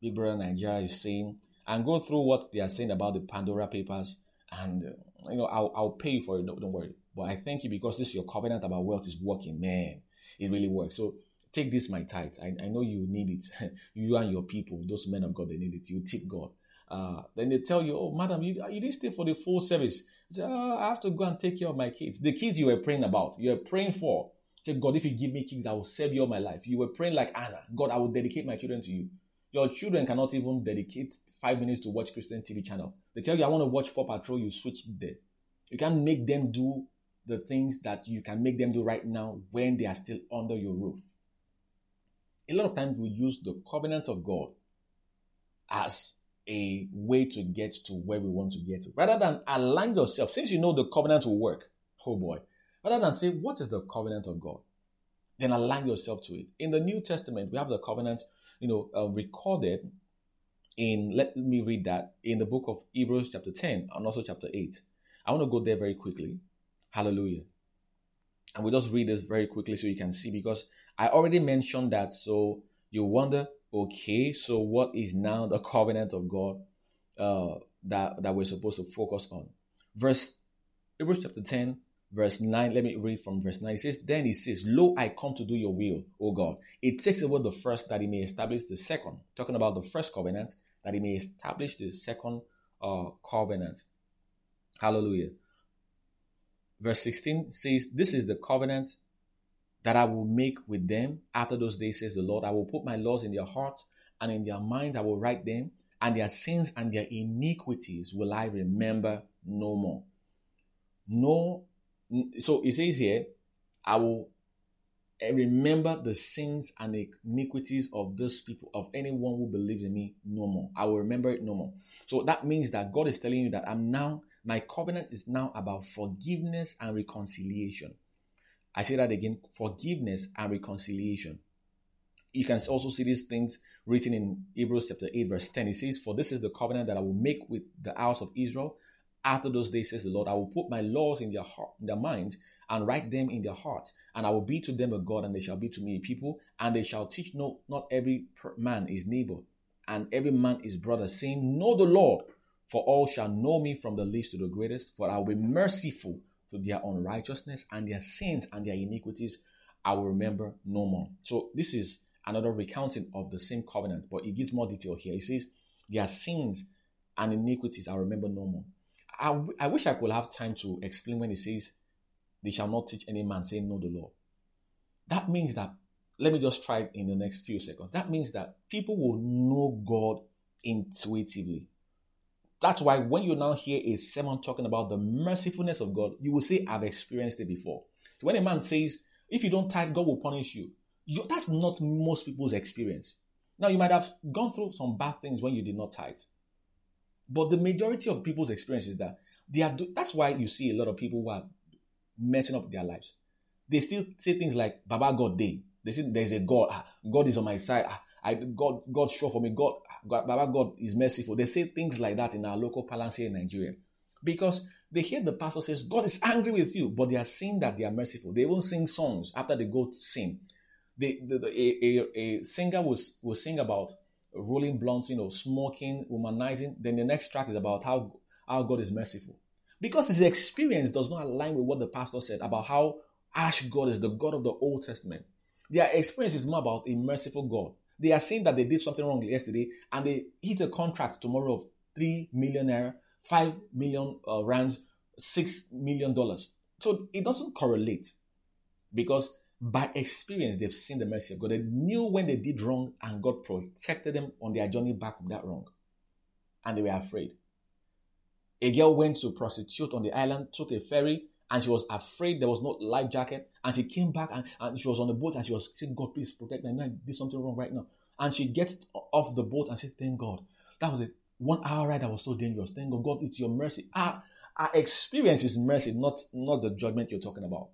Big Brother Nigeria is saying and go through what they are saying about the Pandora Papers. And, uh, you know, I'll, I'll pay for it. Don't, don't worry. But I thank you because this your covenant about wealth is working. Man, it really works. So take this, my tithe. I, I know you need it. you and your people, those men of God, they need it. You tip God. Uh, then they tell you, oh, madam, you, you didn't stay for the full service. say, oh, I have to go and take care of my kids. The kids you were praying about, you were praying for. Say, God, if you give me kids, I will serve you all my life. You were praying like Anna, God, I will dedicate my children to you. Your children cannot even dedicate five minutes to watch Christian TV channel. They tell you, I want to watch Paw Patrol, you switch there. You can't make them do the things that you can make them do right now when they are still under your roof. A lot of times we use the covenant of God as a way to get to where we want to get to. Rather than align yourself, since you know the covenant will work, oh boy, rather than say, what is the covenant of God? Then align yourself to it. In the New Testament, we have the covenant, you know, uh, recorded in, let me read that, in the book of Hebrews chapter 10 and also chapter 8. I want to go there very quickly. Hallelujah. And we'll just read this very quickly so you can see because I already mentioned that. So you wonder, okay, so what is now the covenant of God uh, that, that we're supposed to focus on? Verse Hebrews chapter 10, verse 9. Let me read from verse 9. It says, Then he says, Lo, I come to do your will, O God. It takes away the first that he may establish the second. Talking about the first covenant, that he may establish the second uh, covenant. Hallelujah. Verse 16 says, This is the covenant that I will make with them after those days, says the Lord. I will put my laws in their hearts and in their minds I will write them, and their sins and their iniquities will I remember no more. No, so it says here, I will remember the sins and iniquities of those people, of anyone who believes in me no more. I will remember it no more. So that means that God is telling you that I'm now my covenant is now about forgiveness and reconciliation. I say that again forgiveness and reconciliation. You can also see these things written in Hebrews chapter 8, verse 10. It says, For this is the covenant that I will make with the house of Israel. After those days, says the Lord, I will put my laws in their heart, in their minds, and write them in their hearts, and I will be to them a God, and they shall be to me a people, and they shall teach no not every man is neighbor, and every man is brother, saying, Know the Lord, for all shall know me from the least to the greatest, for I will be merciful to their unrighteousness and their sins and their iniquities I will remember no more. So this is another recounting of the same covenant, but it gives more detail here. It says, Their sins and iniquities I remember no more. I, I wish I could have time to explain when it says, They shall not teach any man saying, Know the law. That means that, let me just try it in the next few seconds. That means that people will know God intuitively. That's why when you now hear a sermon talking about the mercifulness of God, you will say, I've experienced it before. So when a man says, if you don't tithe, God will punish you, you that's not most people's experience. Now, you might have gone through some bad things when you did not tithe. But the majority of people's experience is that they are, that's why you see a lot of people who are messing up their lives. They still say things like, Baba God day. They say there's a God. Ah, God is on my side. Ah, I God God show for me. God, God Baba God is merciful. They say things like that in our local palace here in Nigeria. Because they hear the pastor says, God is angry with you, but they are saying that they are merciful. They won't sing songs after they go to sing. They, the, the, a, a, a singer will, will sing about rolling blunts, you know, smoking, womanizing. Then the next track is about how, how God is merciful. Because his experience does not align with what the pastor said about how Ash God is the God of the Old Testament. Their experience is more about a merciful God. They are saying that they did something wrong yesterday and they hit a contract tomorrow of 3 million naira, 5 million uh, rands, 6 million dollars. So it doesn't correlate because by experience they've seen the mercy of God. They knew when they did wrong and God protected them on their journey back from that wrong. And they were afraid. A girl went to prostitute on the island, took a ferry, and she was afraid there was no life jacket. And she came back and, and she was on the boat and she was saying, God, please protect me. I did something wrong right now. And she gets off the boat and said, Thank God. That was a one hour ride that was so dangerous. Thank God, God, it's your mercy. Our, our experience is mercy, not, not the judgment you're talking about.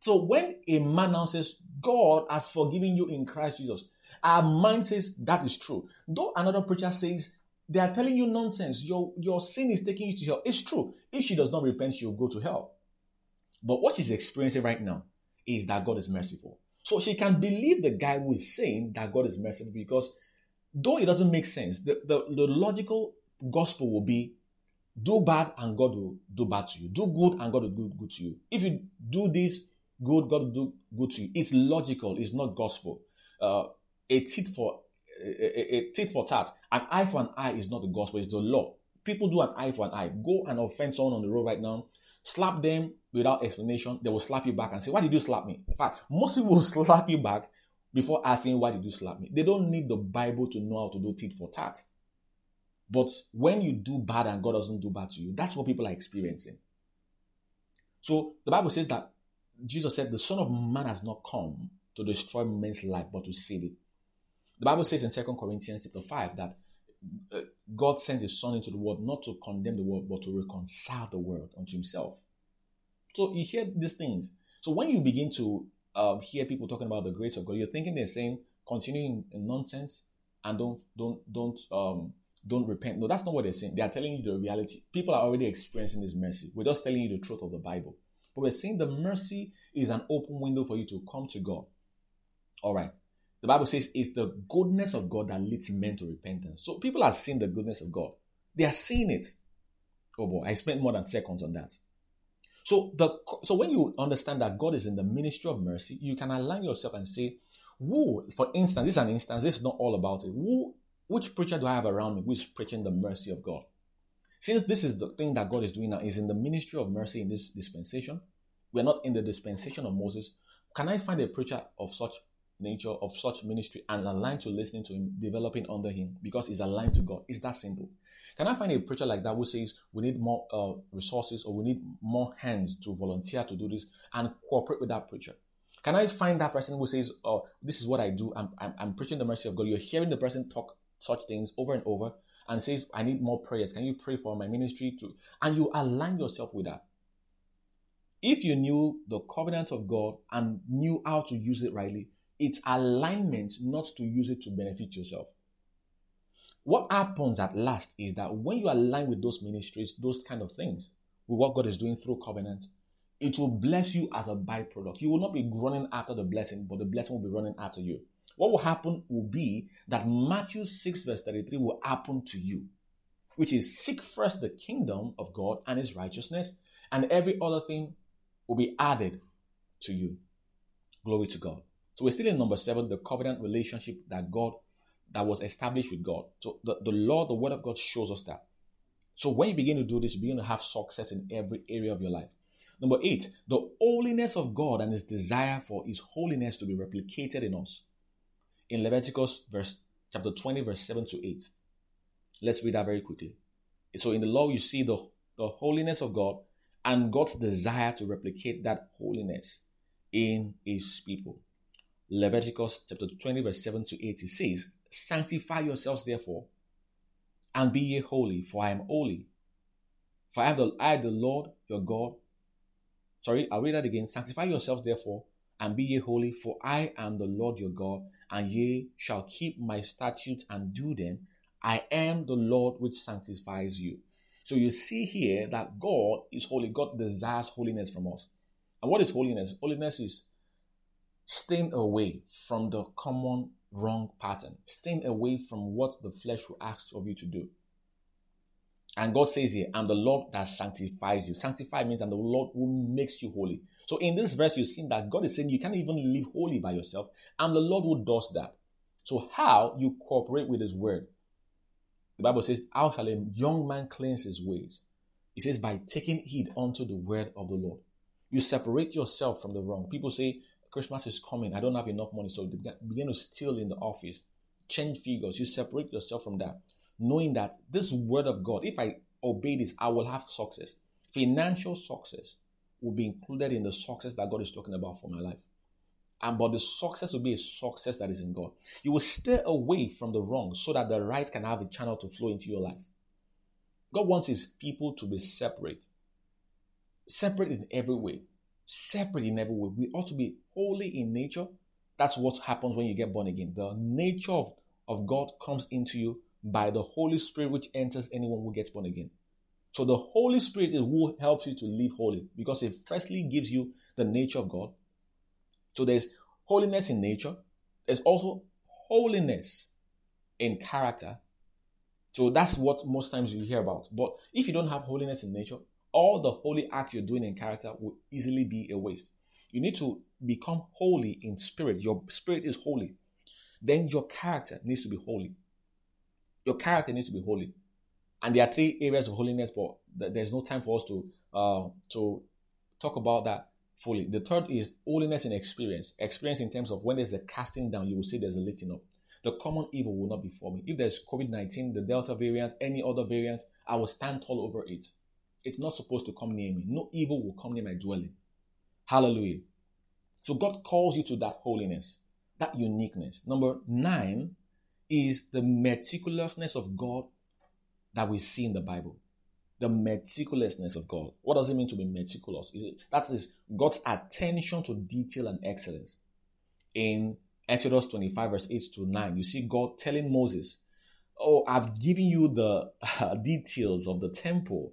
So when a man now says, God has forgiven you in Christ Jesus, our mind says that is true. Though another preacher says, they are telling you nonsense. Your, your sin is taking you to hell. It's true. If she does not repent, she'll go to hell. But what she's experiencing right now is that God is merciful. So she can believe the guy who is saying that God is merciful because though it doesn't make sense, the, the, the logical gospel will be do bad and God will do bad to you. Do good and God will do good to you. If you do this good, God will do good to you. It's logical. It's not gospel. Uh, a tit for a, a, a tit for tat. An eye for an eye is not the gospel. It's the law. People do an eye for an eye. Go and offend someone on the road right now. Slap them without explanation, they will slap you back and say, Why did you slap me? In fact, most people will slap you back before asking, Why did you slap me? They don't need the Bible to know how to do tit for tat. But when you do bad and God doesn't do bad to you, that's what people are experiencing. So the Bible says that Jesus said, The Son of Man has not come to destroy men's life, but to save it. The Bible says in 2 Corinthians chapter 5 that God sent his Son into the world not to condemn the world, but to reconcile the world unto himself. So you hear these things. So when you begin to uh, hear people talking about the grace of God, you're thinking they're saying in nonsense and don't don't don't um don't repent. No, that's not what they're saying. They are telling you the reality. People are already experiencing this mercy. We're just telling you the truth of the Bible. But we're saying the mercy is an open window for you to come to God. All right. The Bible says it's the goodness of God that leads men to repentance. So people are seeing the goodness of God. They are seeing it. Oh boy, I spent more than seconds on that. So the so when you understand that God is in the ministry of mercy, you can align yourself and say, "Who?" For instance, this is an instance. This is not all about it. Who? Which preacher do I have around me who is preaching the mercy of God? Since this is the thing that God is doing now, is in the ministry of mercy in this dispensation. We're not in the dispensation of Moses. Can I find a preacher of such nature, of such ministry, and aligned to listening to him, developing under him, because he's aligned to God? It's that simple. Can I find a preacher like that who says we need more uh, resources or we need more hands to volunteer to do this and cooperate with that preacher? Can I find that person who says, "Oh, this is what I do. I'm, I'm, I'm preaching the mercy of God." You're hearing the person talk such things over and over and says, "I need more prayers. Can you pray for my ministry too?" And you align yourself with that. If you knew the covenant of God and knew how to use it rightly, it's alignment not to use it to benefit yourself. What happens at last is that when you align with those ministries, those kind of things, with what God is doing through covenant, it will bless you as a byproduct. You will not be running after the blessing, but the blessing will be running after you. What will happen will be that Matthew 6, verse 33 will happen to you, which is seek first the kingdom of God and his righteousness, and every other thing will be added to you. Glory to God. So we're still in number seven, the covenant relationship that God that was established with God. So the, the law, the word of God shows us that. So when you begin to do this, you begin to have success in every area of your life. Number eight, the holiness of God and his desire for his holiness to be replicated in us. In Leviticus verse chapter 20, verse 7 to 8. Let's read that very quickly. So in the law, you see the, the holiness of God and God's desire to replicate that holiness in his people. Leviticus chapter 20, verse 7 to 8, it says, Sanctify yourselves therefore, and be ye holy, for I am holy. For I am the, I, the Lord your God. Sorry, I'll read that again. Sanctify yourselves therefore, and be ye holy, for I am the Lord your God, and ye shall keep my statutes and do them. I am the Lord which sanctifies you. So you see here that God is holy. God desires holiness from us. And what is holiness? Holiness is staying away from the common wrong pattern, staying away from what the flesh will ask of you to do. And God says here, I'm the Lord that sanctifies you. Sanctify means I'm the Lord who makes you holy. So in this verse, you see that God is saying you can't even live holy by yourself. I'm the Lord who does that. So how you cooperate with his word. The Bible says, How shall a young man cleanse his ways? It says, by taking heed unto the word of the Lord. You separate yourself from the wrong. People say, Christmas is coming. I don't have enough money. So they begin to steal in the office, change figures. You separate yourself from that, knowing that this word of God, if I obey this, I will have success. Financial success will be included in the success that God is talking about for my life. And but the success will be a success that is in God. You will stay away from the wrong so that the right can have a channel to flow into your life. God wants his people to be separate. Separate in every way separate in every way. We ought to be holy in nature. That's what happens when you get born again. The nature of, of God comes into you by the Holy Spirit, which enters anyone who gets born again. So the Holy Spirit is who helps you to live holy because it firstly gives you the nature of God. So there's holiness in nature. There's also holiness in character. So that's what most times you hear about. But if you don't have holiness in nature, all the holy acts you're doing in character will easily be a waste. You need to become holy in spirit. Your spirit is holy. Then your character needs to be holy. Your character needs to be holy. And there are three areas of holiness, but there's no time for us to uh, to talk about that fully. The third is holiness in experience. Experience in terms of when there's a casting down, you will see there's a lifting up. The common evil will not be for me. If there's COVID 19, the Delta variant, any other variant, I will stand tall over it. It's not supposed to come near me. No evil will come near my dwelling. Hallelujah. So God calls you to that holiness, that uniqueness. Number nine is the meticulousness of God that we see in the Bible. The meticulousness of God. What does it mean to be meticulous? Is it, that is God's attention to detail and excellence. In Exodus 25, verse 8 to 9, you see God telling Moses, Oh, I've given you the uh, details of the temple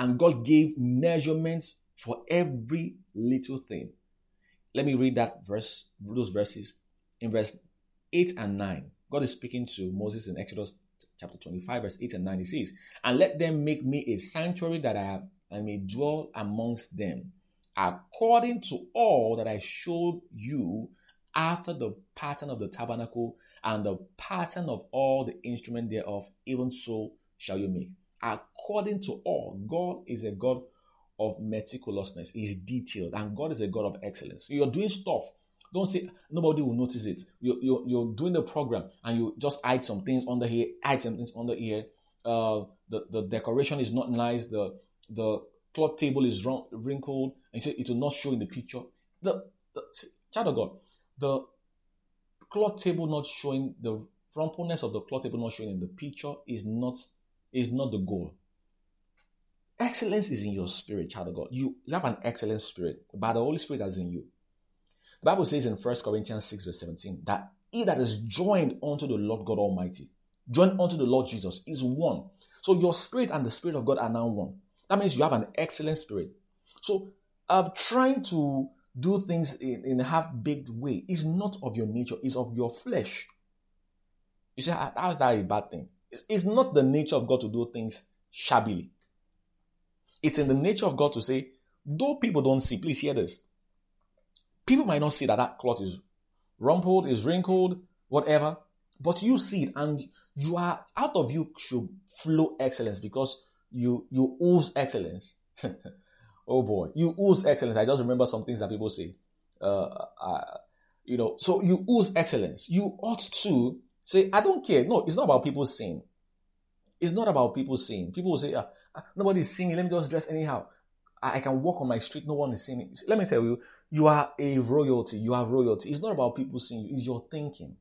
and God gave measurements for every little thing. Let me read that verse, those verses. In verse 8 and 9, God is speaking to Moses in Exodus chapter 25, verse 8 and 9. He says, And let them make me a sanctuary that I, I may dwell amongst them, according to all that I showed you after the pattern of the tabernacle and the pattern of all the instrument thereof, even so shall you make according to all. God is a God of meticulousness, is detailed, and God is a God of excellence. You're doing stuff. Don't say nobody will notice it. You're, you're, you're doing the program and you just hide some things under here, hide some things under here. Uh, the, the decoration is not nice. The the cloth table is wrong, wrinkled, and say it will not show in the picture. The, the child of God, the cloth table not showing the frumpleness of the cloth table not showing in the picture is not is not the goal. Excellence is in your spirit, child of God. You, you have an excellent spirit by the Holy Spirit that's in you. The Bible says in 1 Corinthians 6, verse 17, that he that is joined unto the Lord God Almighty, joined unto the Lord Jesus, is one. So your spirit and the spirit of God are now one. That means you have an excellent spirit. So uh, trying to do things in, in a half-baked way is not of your nature, it's of your flesh. You say, how is that a bad thing? It's not the nature of God to do things shabbily. It's in the nature of God to say, though people don't see, please hear this. People might not see that that cloth is rumpled, is wrinkled, whatever, but you see it and you are out of you should flow excellence because you you ooze excellence. oh boy, you ooze excellence. I just remember some things that people say. Uh, uh, you know, so you ooze excellence. You ought to Say, I don't care. No, it's not about people seeing. It's not about people seeing. People will say, ah, ah, nobody's seeing me. Let me just dress anyhow. I, I can walk on my street. No one is seeing me. Let me tell you, you are a royalty. You are royalty. It's not about people seeing you. It's your thinking.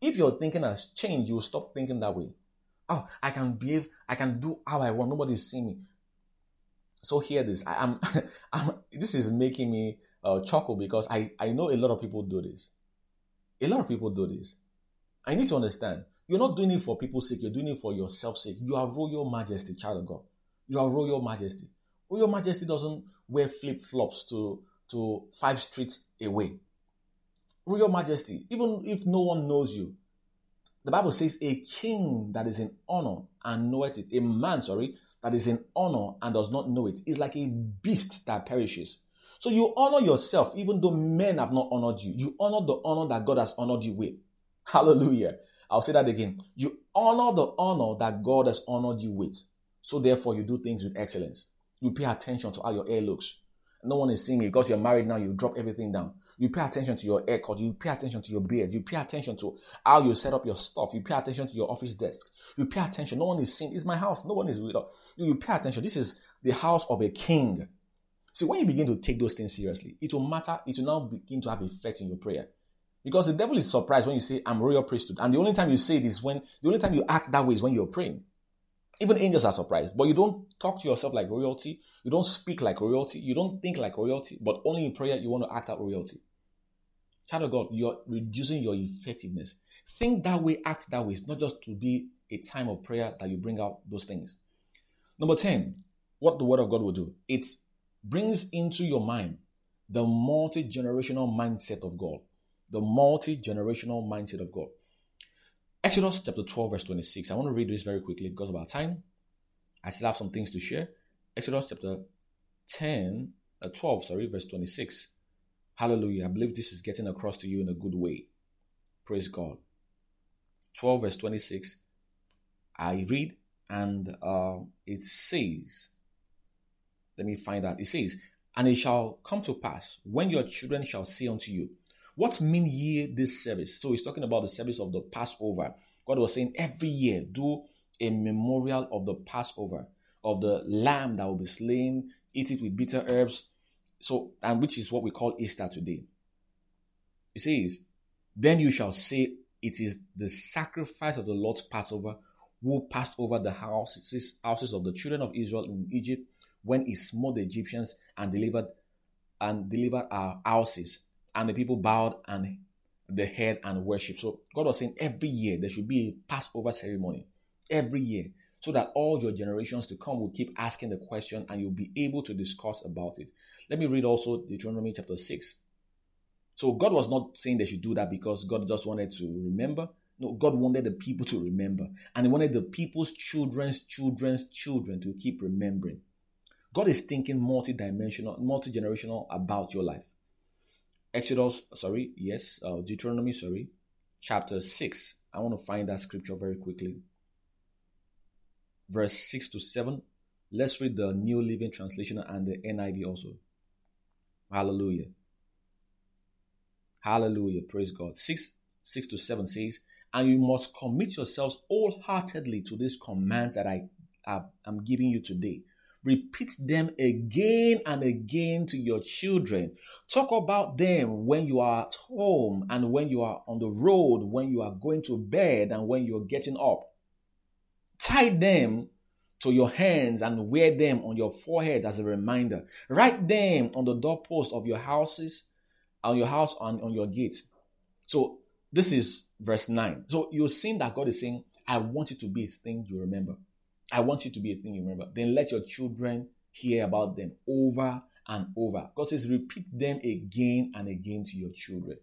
If your thinking has changed, you will stop thinking that way. Oh, I can behave. I can do how I want. Nobody is seeing me. So hear this. I am. This is making me uh, chuckle because I I know a lot of people do this. A lot of people do this. I need to understand. You're not doing it for people's sake. You're doing it for yourself's sake. You are royal majesty, child of God. You are royal majesty. Royal majesty doesn't wear flip flops to to five streets away. royal majesty, even if no one knows you. The Bible says a king that is in honor and knoweth it, a man, sorry, that is in honor and does not know it, is like a beast that perishes. So you honor yourself, even though men have not honored you. You honor the honor that God has honored you with. Hallelujah. I'll say that again. You honor the honor that God has honored you with. So therefore, you do things with excellence. You pay attention to how your hair looks. No one is seeing it because you're married now. You drop everything down. You pay attention to your haircut. You pay attention to your beard. You pay attention to how you set up your stuff. You pay attention to your office desk. You pay attention. No one is seeing. It's my house. No one is. You pay attention. This is the house of a king. See, when you begin to take those things seriously, it will matter. It will now begin to have effect in your prayer. Because the devil is surprised when you say, I'm royal priesthood. And the only time you say it is when, the only time you act that way is when you're praying. Even angels are surprised, but you don't talk to yourself like royalty. You don't speak like royalty. You don't think like royalty, but only in prayer you want to act out royalty. Child of God, you're reducing your effectiveness. Think that way, act that way. It's not just to be a time of prayer that you bring out those things. Number 10, what the word of God will do. It brings into your mind the multi generational mindset of God. The multi generational mindset of God. Exodus chapter 12, verse 26. I want to read this very quickly because of our time. I still have some things to share. Exodus chapter 10, uh, 12, sorry, verse 26. Hallelujah. I believe this is getting across to you in a good way. Praise God. 12, verse 26. I read and uh, it says, let me find out. It says, And it shall come to pass when your children shall say unto you, what mean ye this service? So he's talking about the service of the Passover. God was saying every year do a memorial of the Passover, of the lamb that will be slain, eat it with bitter herbs. So, and which is what we call Easter today. It says, Then you shall say, It is the sacrifice of the Lord's Passover, who passed over the houses, houses of the children of Israel in Egypt when he smote the Egyptians and delivered and delivered our houses and the people bowed and the head and worship. So God was saying every year there should be a Passover ceremony. Every year. So that all your generations to come will keep asking the question and you'll be able to discuss about it. Let me read also Deuteronomy chapter 6. So God was not saying they should do that because God just wanted to remember. No, God wanted the people to remember. And He wanted the people's children's children's children to keep remembering. God is thinking multi-dimensional, multi-generational about your life. Exodus, sorry, yes, uh, Deuteronomy, sorry, chapter 6. I want to find that scripture very quickly. Verse 6 to 7. Let's read the New Living Translation and the NIV also. Hallelujah. Hallelujah. Praise God. 6, 6 to 7 says, And you must commit yourselves wholeheartedly to these commands that I am giving you today Repeat them again and again to your children. Talk about them when you are at home and when you are on the road, when you are going to bed and when you're getting up. Tie them to your hands and wear them on your forehead as a reminder. Write them on the doorpost of your houses, on your house, on, on your gates. So this is verse 9. So you're seeing that God is saying, I want you to be a thing you remember. I want you to be a thing you remember. Then let your children hear about them over and over. God says, repeat them again and again to your children.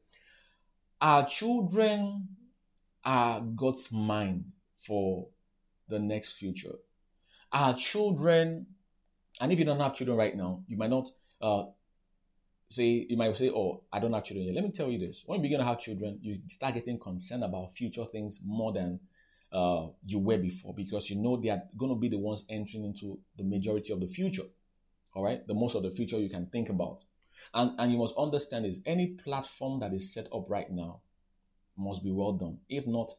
Our children are God's mind for the next future. Our children, and if you don't have children right now, you might not uh, say, you might say, Oh, I don't have children yet. Let me tell you this when you begin to have children, you start getting concerned about future things more than uh, you were before because you know they are going to be the ones entering into the majority of the future. All right, the most of the future you can think about. And, and you must understand is any platform that is set up right now must be well done. If not,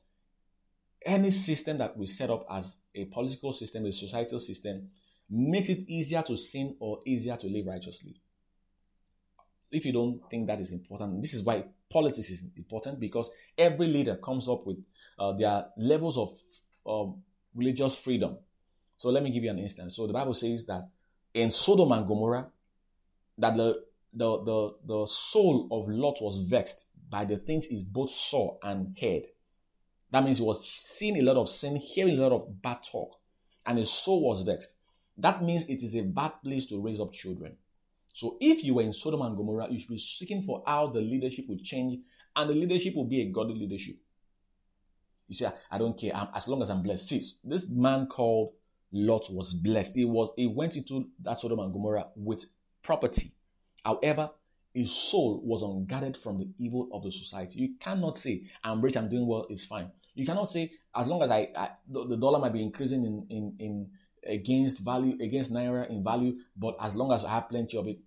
any system that we set up as a political system, a societal system, makes it easier to sin or easier to live righteously. If you don't think that is important, this is why politics is important because every leader comes up with uh, their levels of um, religious freedom. So let me give you an instance. So the Bible says that in Sodom and Gomorrah, that the the the, the soul of Lot was vexed by the things he both saw and heard. That means he was seeing a lot of sin, hearing a lot of bad talk, and his soul was vexed. That means it is a bad place to raise up children. So if you were in Sodom and Gomorrah, you should be seeking for how the leadership would change And the leadership will be a godly leadership. You say, I don't care, I'm, as long as I'm blessed. See, this man called Lot was blessed. He was he went into that Sodom and Gomorrah with property. However, his soul was unguarded from the evil of the society. You cannot say, I'm rich, I'm doing well, it's fine. You cannot say, as long as I, I the, the, dollar might be increasing in, in, in against value, against Naira in value, but as long as I have plenty of it,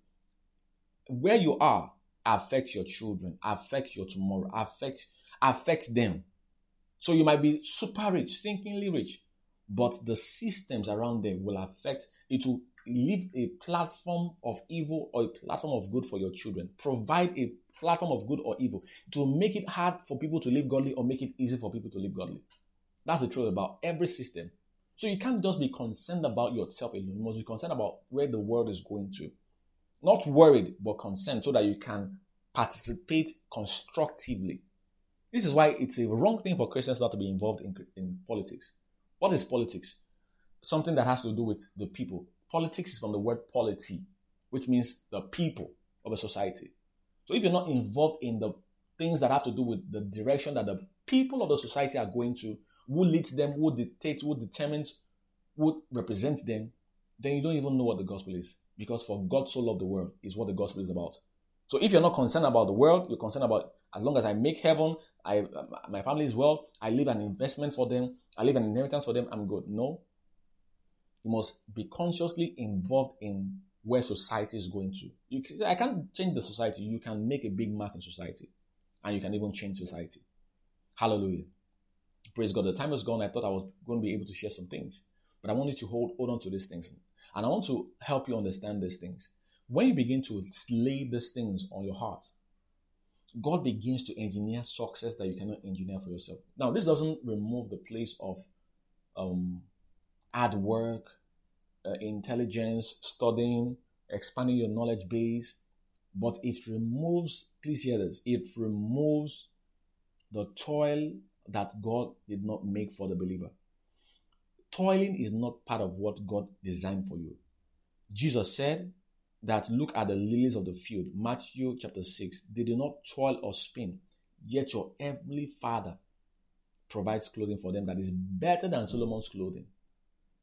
where you are affects your children, affects your tomorrow, affects, affects them. So you might be super rich, thinkingly rich, but the systems around them will affect, it will leave a platform of evil or a platform of good for your children. Provide a platform of good or evil to make it hard for people to live godly or make it easy for people to live godly. That's the truth about every system. So you can't just be concerned about yourself alone. You must be concerned about where the world is going to. Not worried, but concerned so that you can participate constructively. This is why it's a wrong thing for Christians not to be involved in, in politics. What is politics? Something that has to do with the people. Politics is from the word polity, which means the people of a society. So if you're not involved in the things that have to do with the direction that the people of the society are going to, who leads them, who dictates, who determines, who represents them, then you don't even know what the gospel is. Because for God so loved the world is what the gospel is about. So if you're not concerned about the world, you're concerned about as long as I make heaven, I my family is well, I leave an investment for them, I leave an inheritance for them, I'm good. No. You must be consciously involved in where society is going to. You can, I can't change the society. You can make a big mark in society, and you can even change society. Hallelujah. Praise God. The time has gone. I thought I was going to be able to share some things, but I wanted to hold, hold on to these things. And I want to help you understand these things. When you begin to lay these things on your heart, God begins to engineer success that you cannot engineer for yourself. Now, this doesn't remove the place of um, hard work, uh, intelligence, studying, expanding your knowledge base, but it removes, please hear this, it removes the toil that God did not make for the believer. Toiling is not part of what God designed for you. Jesus said that look at the lilies of the field, Matthew chapter 6. They do not toil or spin, yet your heavenly Father provides clothing for them that is better than Solomon's clothing.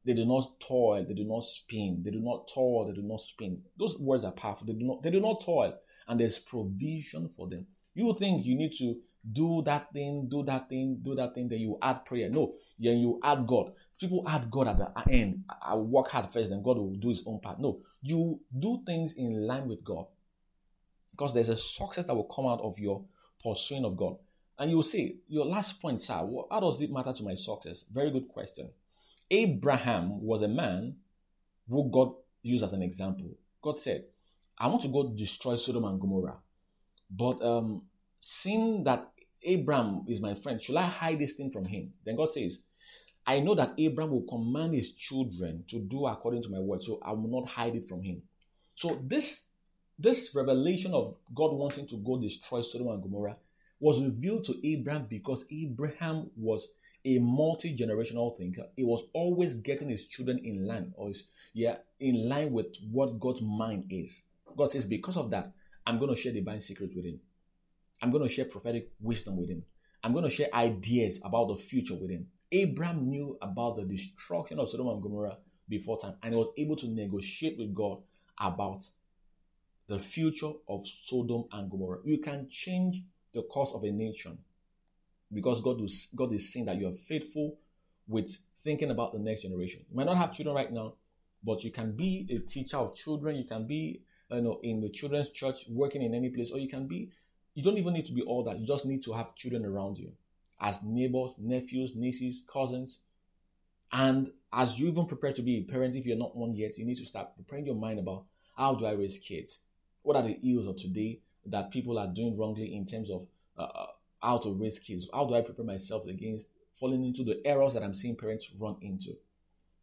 They do not toil, they do not spin, they do not toil, they do not spin. Those words are powerful. They do not, they do not toil, and there's provision for them. You think you need to do that thing, do that thing, do that thing, then you add prayer. No, then you add God. People add God at the end. I work hard first, then God will do his own part. No, you do things in line with God. Because there's a success that will come out of your pursuing of God. And you will say, Your last point, sir, how does it matter to my success? Very good question. Abraham was a man who God used as an example. God said, I want to go destroy Sodom and Gomorrah. But um, seeing that Abraham is my friend, should I hide this thing from him? Then God says, I know that Abraham will command his children to do according to my word, so I will not hide it from him. So this this revelation of God wanting to go destroy Sodom and Gomorrah was revealed to Abraham because Abraham was a multi-generational thinker. He was always getting his children in line, or his, yeah, in line with what God's mind is. God says, because of that, I'm going to share divine secret with him. I'm going to share prophetic wisdom with him. I'm going to share ideas about the future with him. Abraham knew about the destruction of Sodom and Gomorrah before time, and he was able to negotiate with God about the future of Sodom and Gomorrah. You can change the course of a nation because God is, God is seeing that you are faithful with thinking about the next generation. You might not have children right now, but you can be a teacher of children. You can be you know, in the children's church, working in any place, or you can be, you don't even need to be all that. You just need to have children around you as neighbors, nephews, nieces, cousins. And as you even prepare to be a parent, if you're not one yet, you need to start preparing your mind about how do I raise kids? What are the ills of today that people are doing wrongly in terms of uh, uh how to raise kids? How do I prepare myself against falling into the errors that I'm seeing parents run into?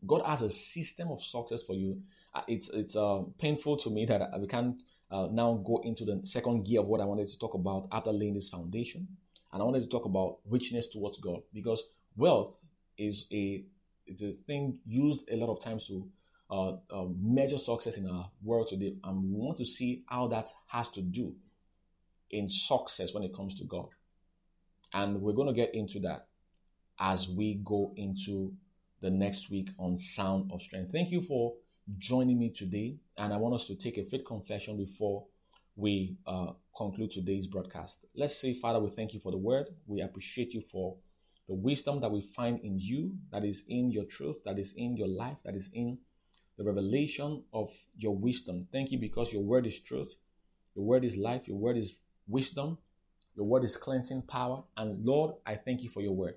God has a system of success for you. Uh, it's it's uh, painful to me that we can't uh, now go into the second gear of what I wanted to talk about after laying this foundation. And I wanted to talk about richness towards God because wealth is a it's a thing used a lot of times to uh, uh, measure success in our world today, and we want to see how that has to do in success when it comes to God. And we're going to get into that as we go into the next week on Sound of Strength. Thank you for joining me today. And I want us to take a faith confession before we uh, conclude today's broadcast. Let's say, Father, we thank you for the word. We appreciate you for the wisdom that we find in you, that is in your truth, that is in your life, that is in the revelation of your wisdom. Thank you because your word is truth, your word is life, your word is wisdom, your word is cleansing power. And Lord, I thank you for your word.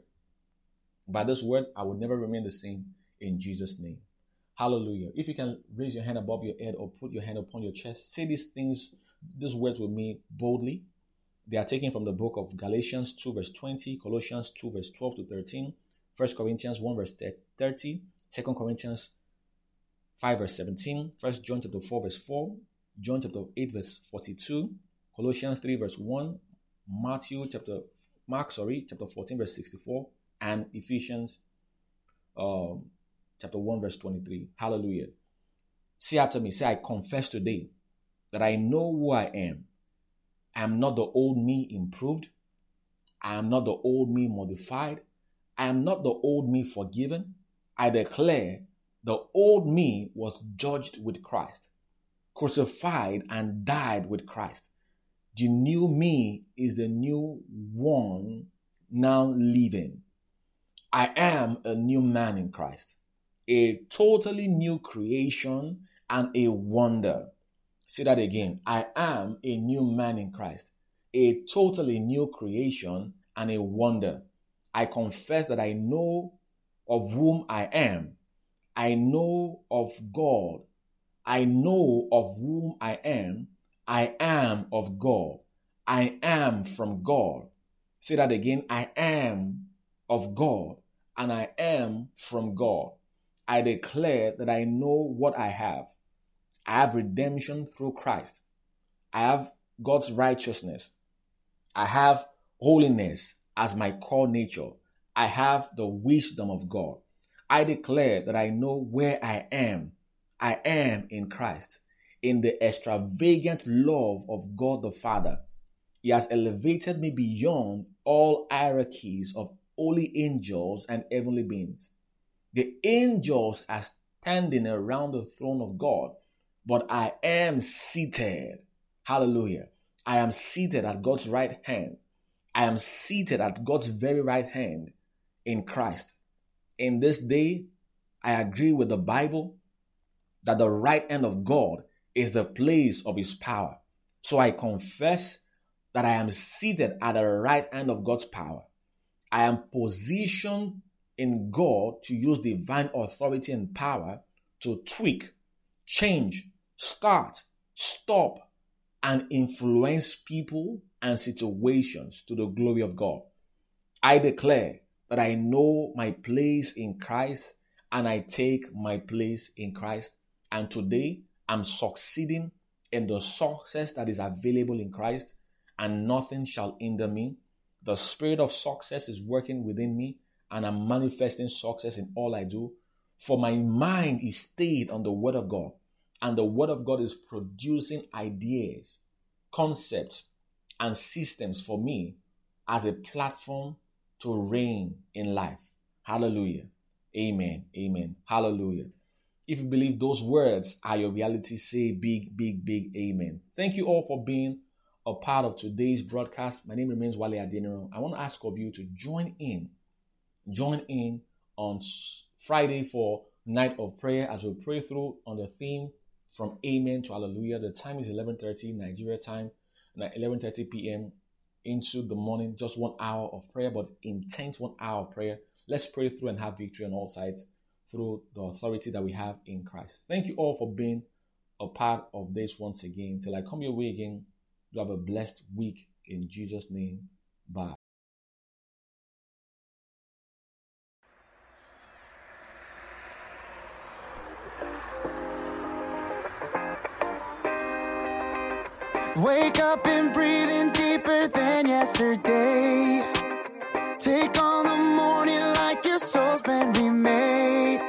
By this word, I will never remain the same in Jesus' name. Hallelujah. If you can raise your hand above your head or put your hand upon your chest, say these things, these words with me boldly. They are taken from the book of Galatians 2, verse 20, Colossians 2, verse 12 to 13, 1 Corinthians 1, verse 30, 2 Corinthians 5, verse 17, 1 John chapter 4, verse 4, John chapter 8, verse 42, Colossians 3, verse 1, Matthew chapter, Mark, sorry, chapter 14, verse 64, and Ephesians um, chapter 1, verse 23. Hallelujah. Say after me, say, I confess today that I know who I am. I am not the old me improved. I am not the old me modified. I am not the old me forgiven. I declare the old me was judged with Christ, crucified and died with Christ. The new me is the new one now living. I am a new man in Christ, a totally new creation and a wonder. Say that again. I am a new man in Christ, a totally new creation and a wonder. I confess that I know of whom I am. I know of God. I know of whom I am. I am of God. I am from God. Say that again. I am of God and I am from God. I declare that I know what I have. I have redemption through Christ. I have God's righteousness. I have holiness as my core nature. I have the wisdom of God. I declare that I know where I am. I am in Christ, in the extravagant love of God the Father. He has elevated me beyond all hierarchies of holy angels and heavenly beings. The angels are standing around the throne of God, but I am seated. Hallelujah. I am seated at God's right hand. I am seated at God's very right hand in Christ. In this day, I agree with the Bible that the right hand of God is the place of his power. So I confess that I am seated at the right hand of God's power. I am positioned in God to use divine authority and power to tweak, change, start, stop, and influence people and situations to the glory of God. I declare that I know my place in Christ and I take my place in Christ. And today I'm succeeding in the success that is available in Christ, and nothing shall hinder me the spirit of success is working within me, and I'm manifesting success in all I do. For my mind is stayed on the Word of God, and the Word of God is producing ideas, concepts, and systems for me as a platform to reign in life. Hallelujah. Amen. Amen. Hallelujah. If you believe those words are your reality, say big, big, big amen. Thank you all for being a part of today's broadcast. My name remains Wale Adeniran. I want to ask of you to join in, join in on Friday for night of prayer as we pray through on the theme from Amen to Hallelujah. The time is 11:30 Nigeria time, 11:30 p.m. into the morning. Just one hour of prayer, but intense one hour of prayer. Let's pray through and have victory on all sides through the authority that we have in Christ. Thank you all for being a part of this once again. Till I come your way again. You have a blessed week in Jesus' name. Bye. Wake up and breathing deeper than yesterday. Take on the morning like your soul's been remade.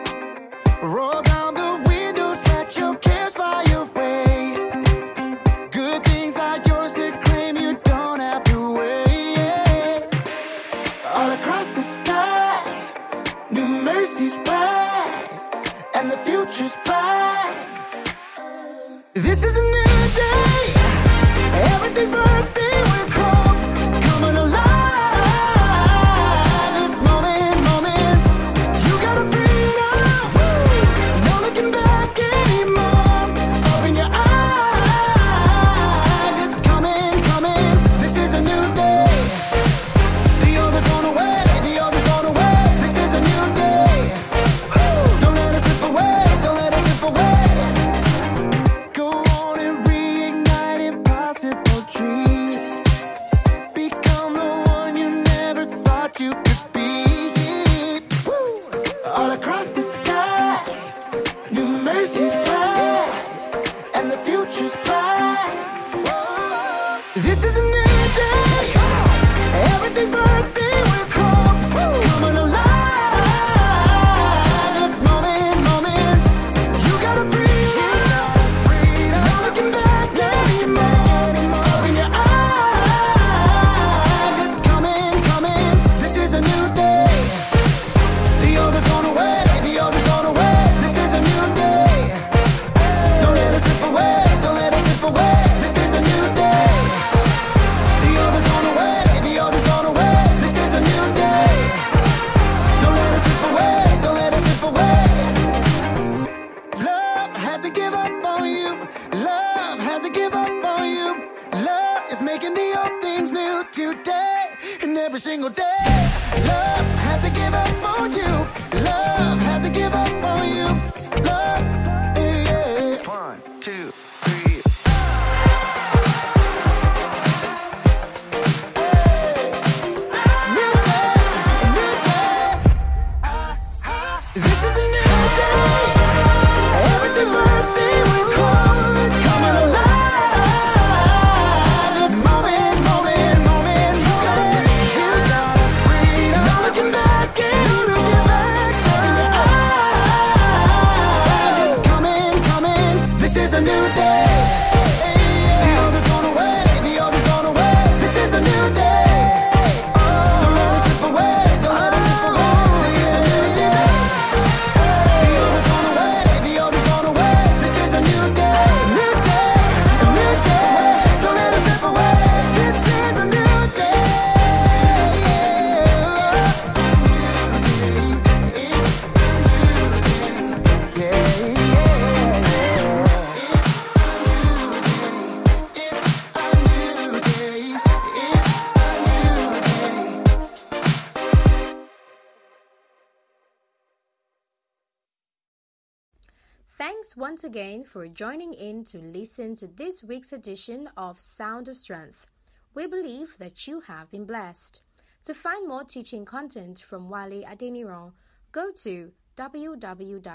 for joining in to listen to this week's edition of Sound of Strength. We believe that you have been blessed. To find more teaching content from Wale Adeniran, go to www.bit.ly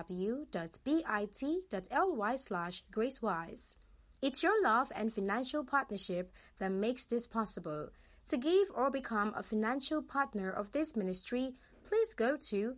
slash gracewise. It's your love and financial partnership that makes this possible. To give or become a financial partner of this ministry, please go to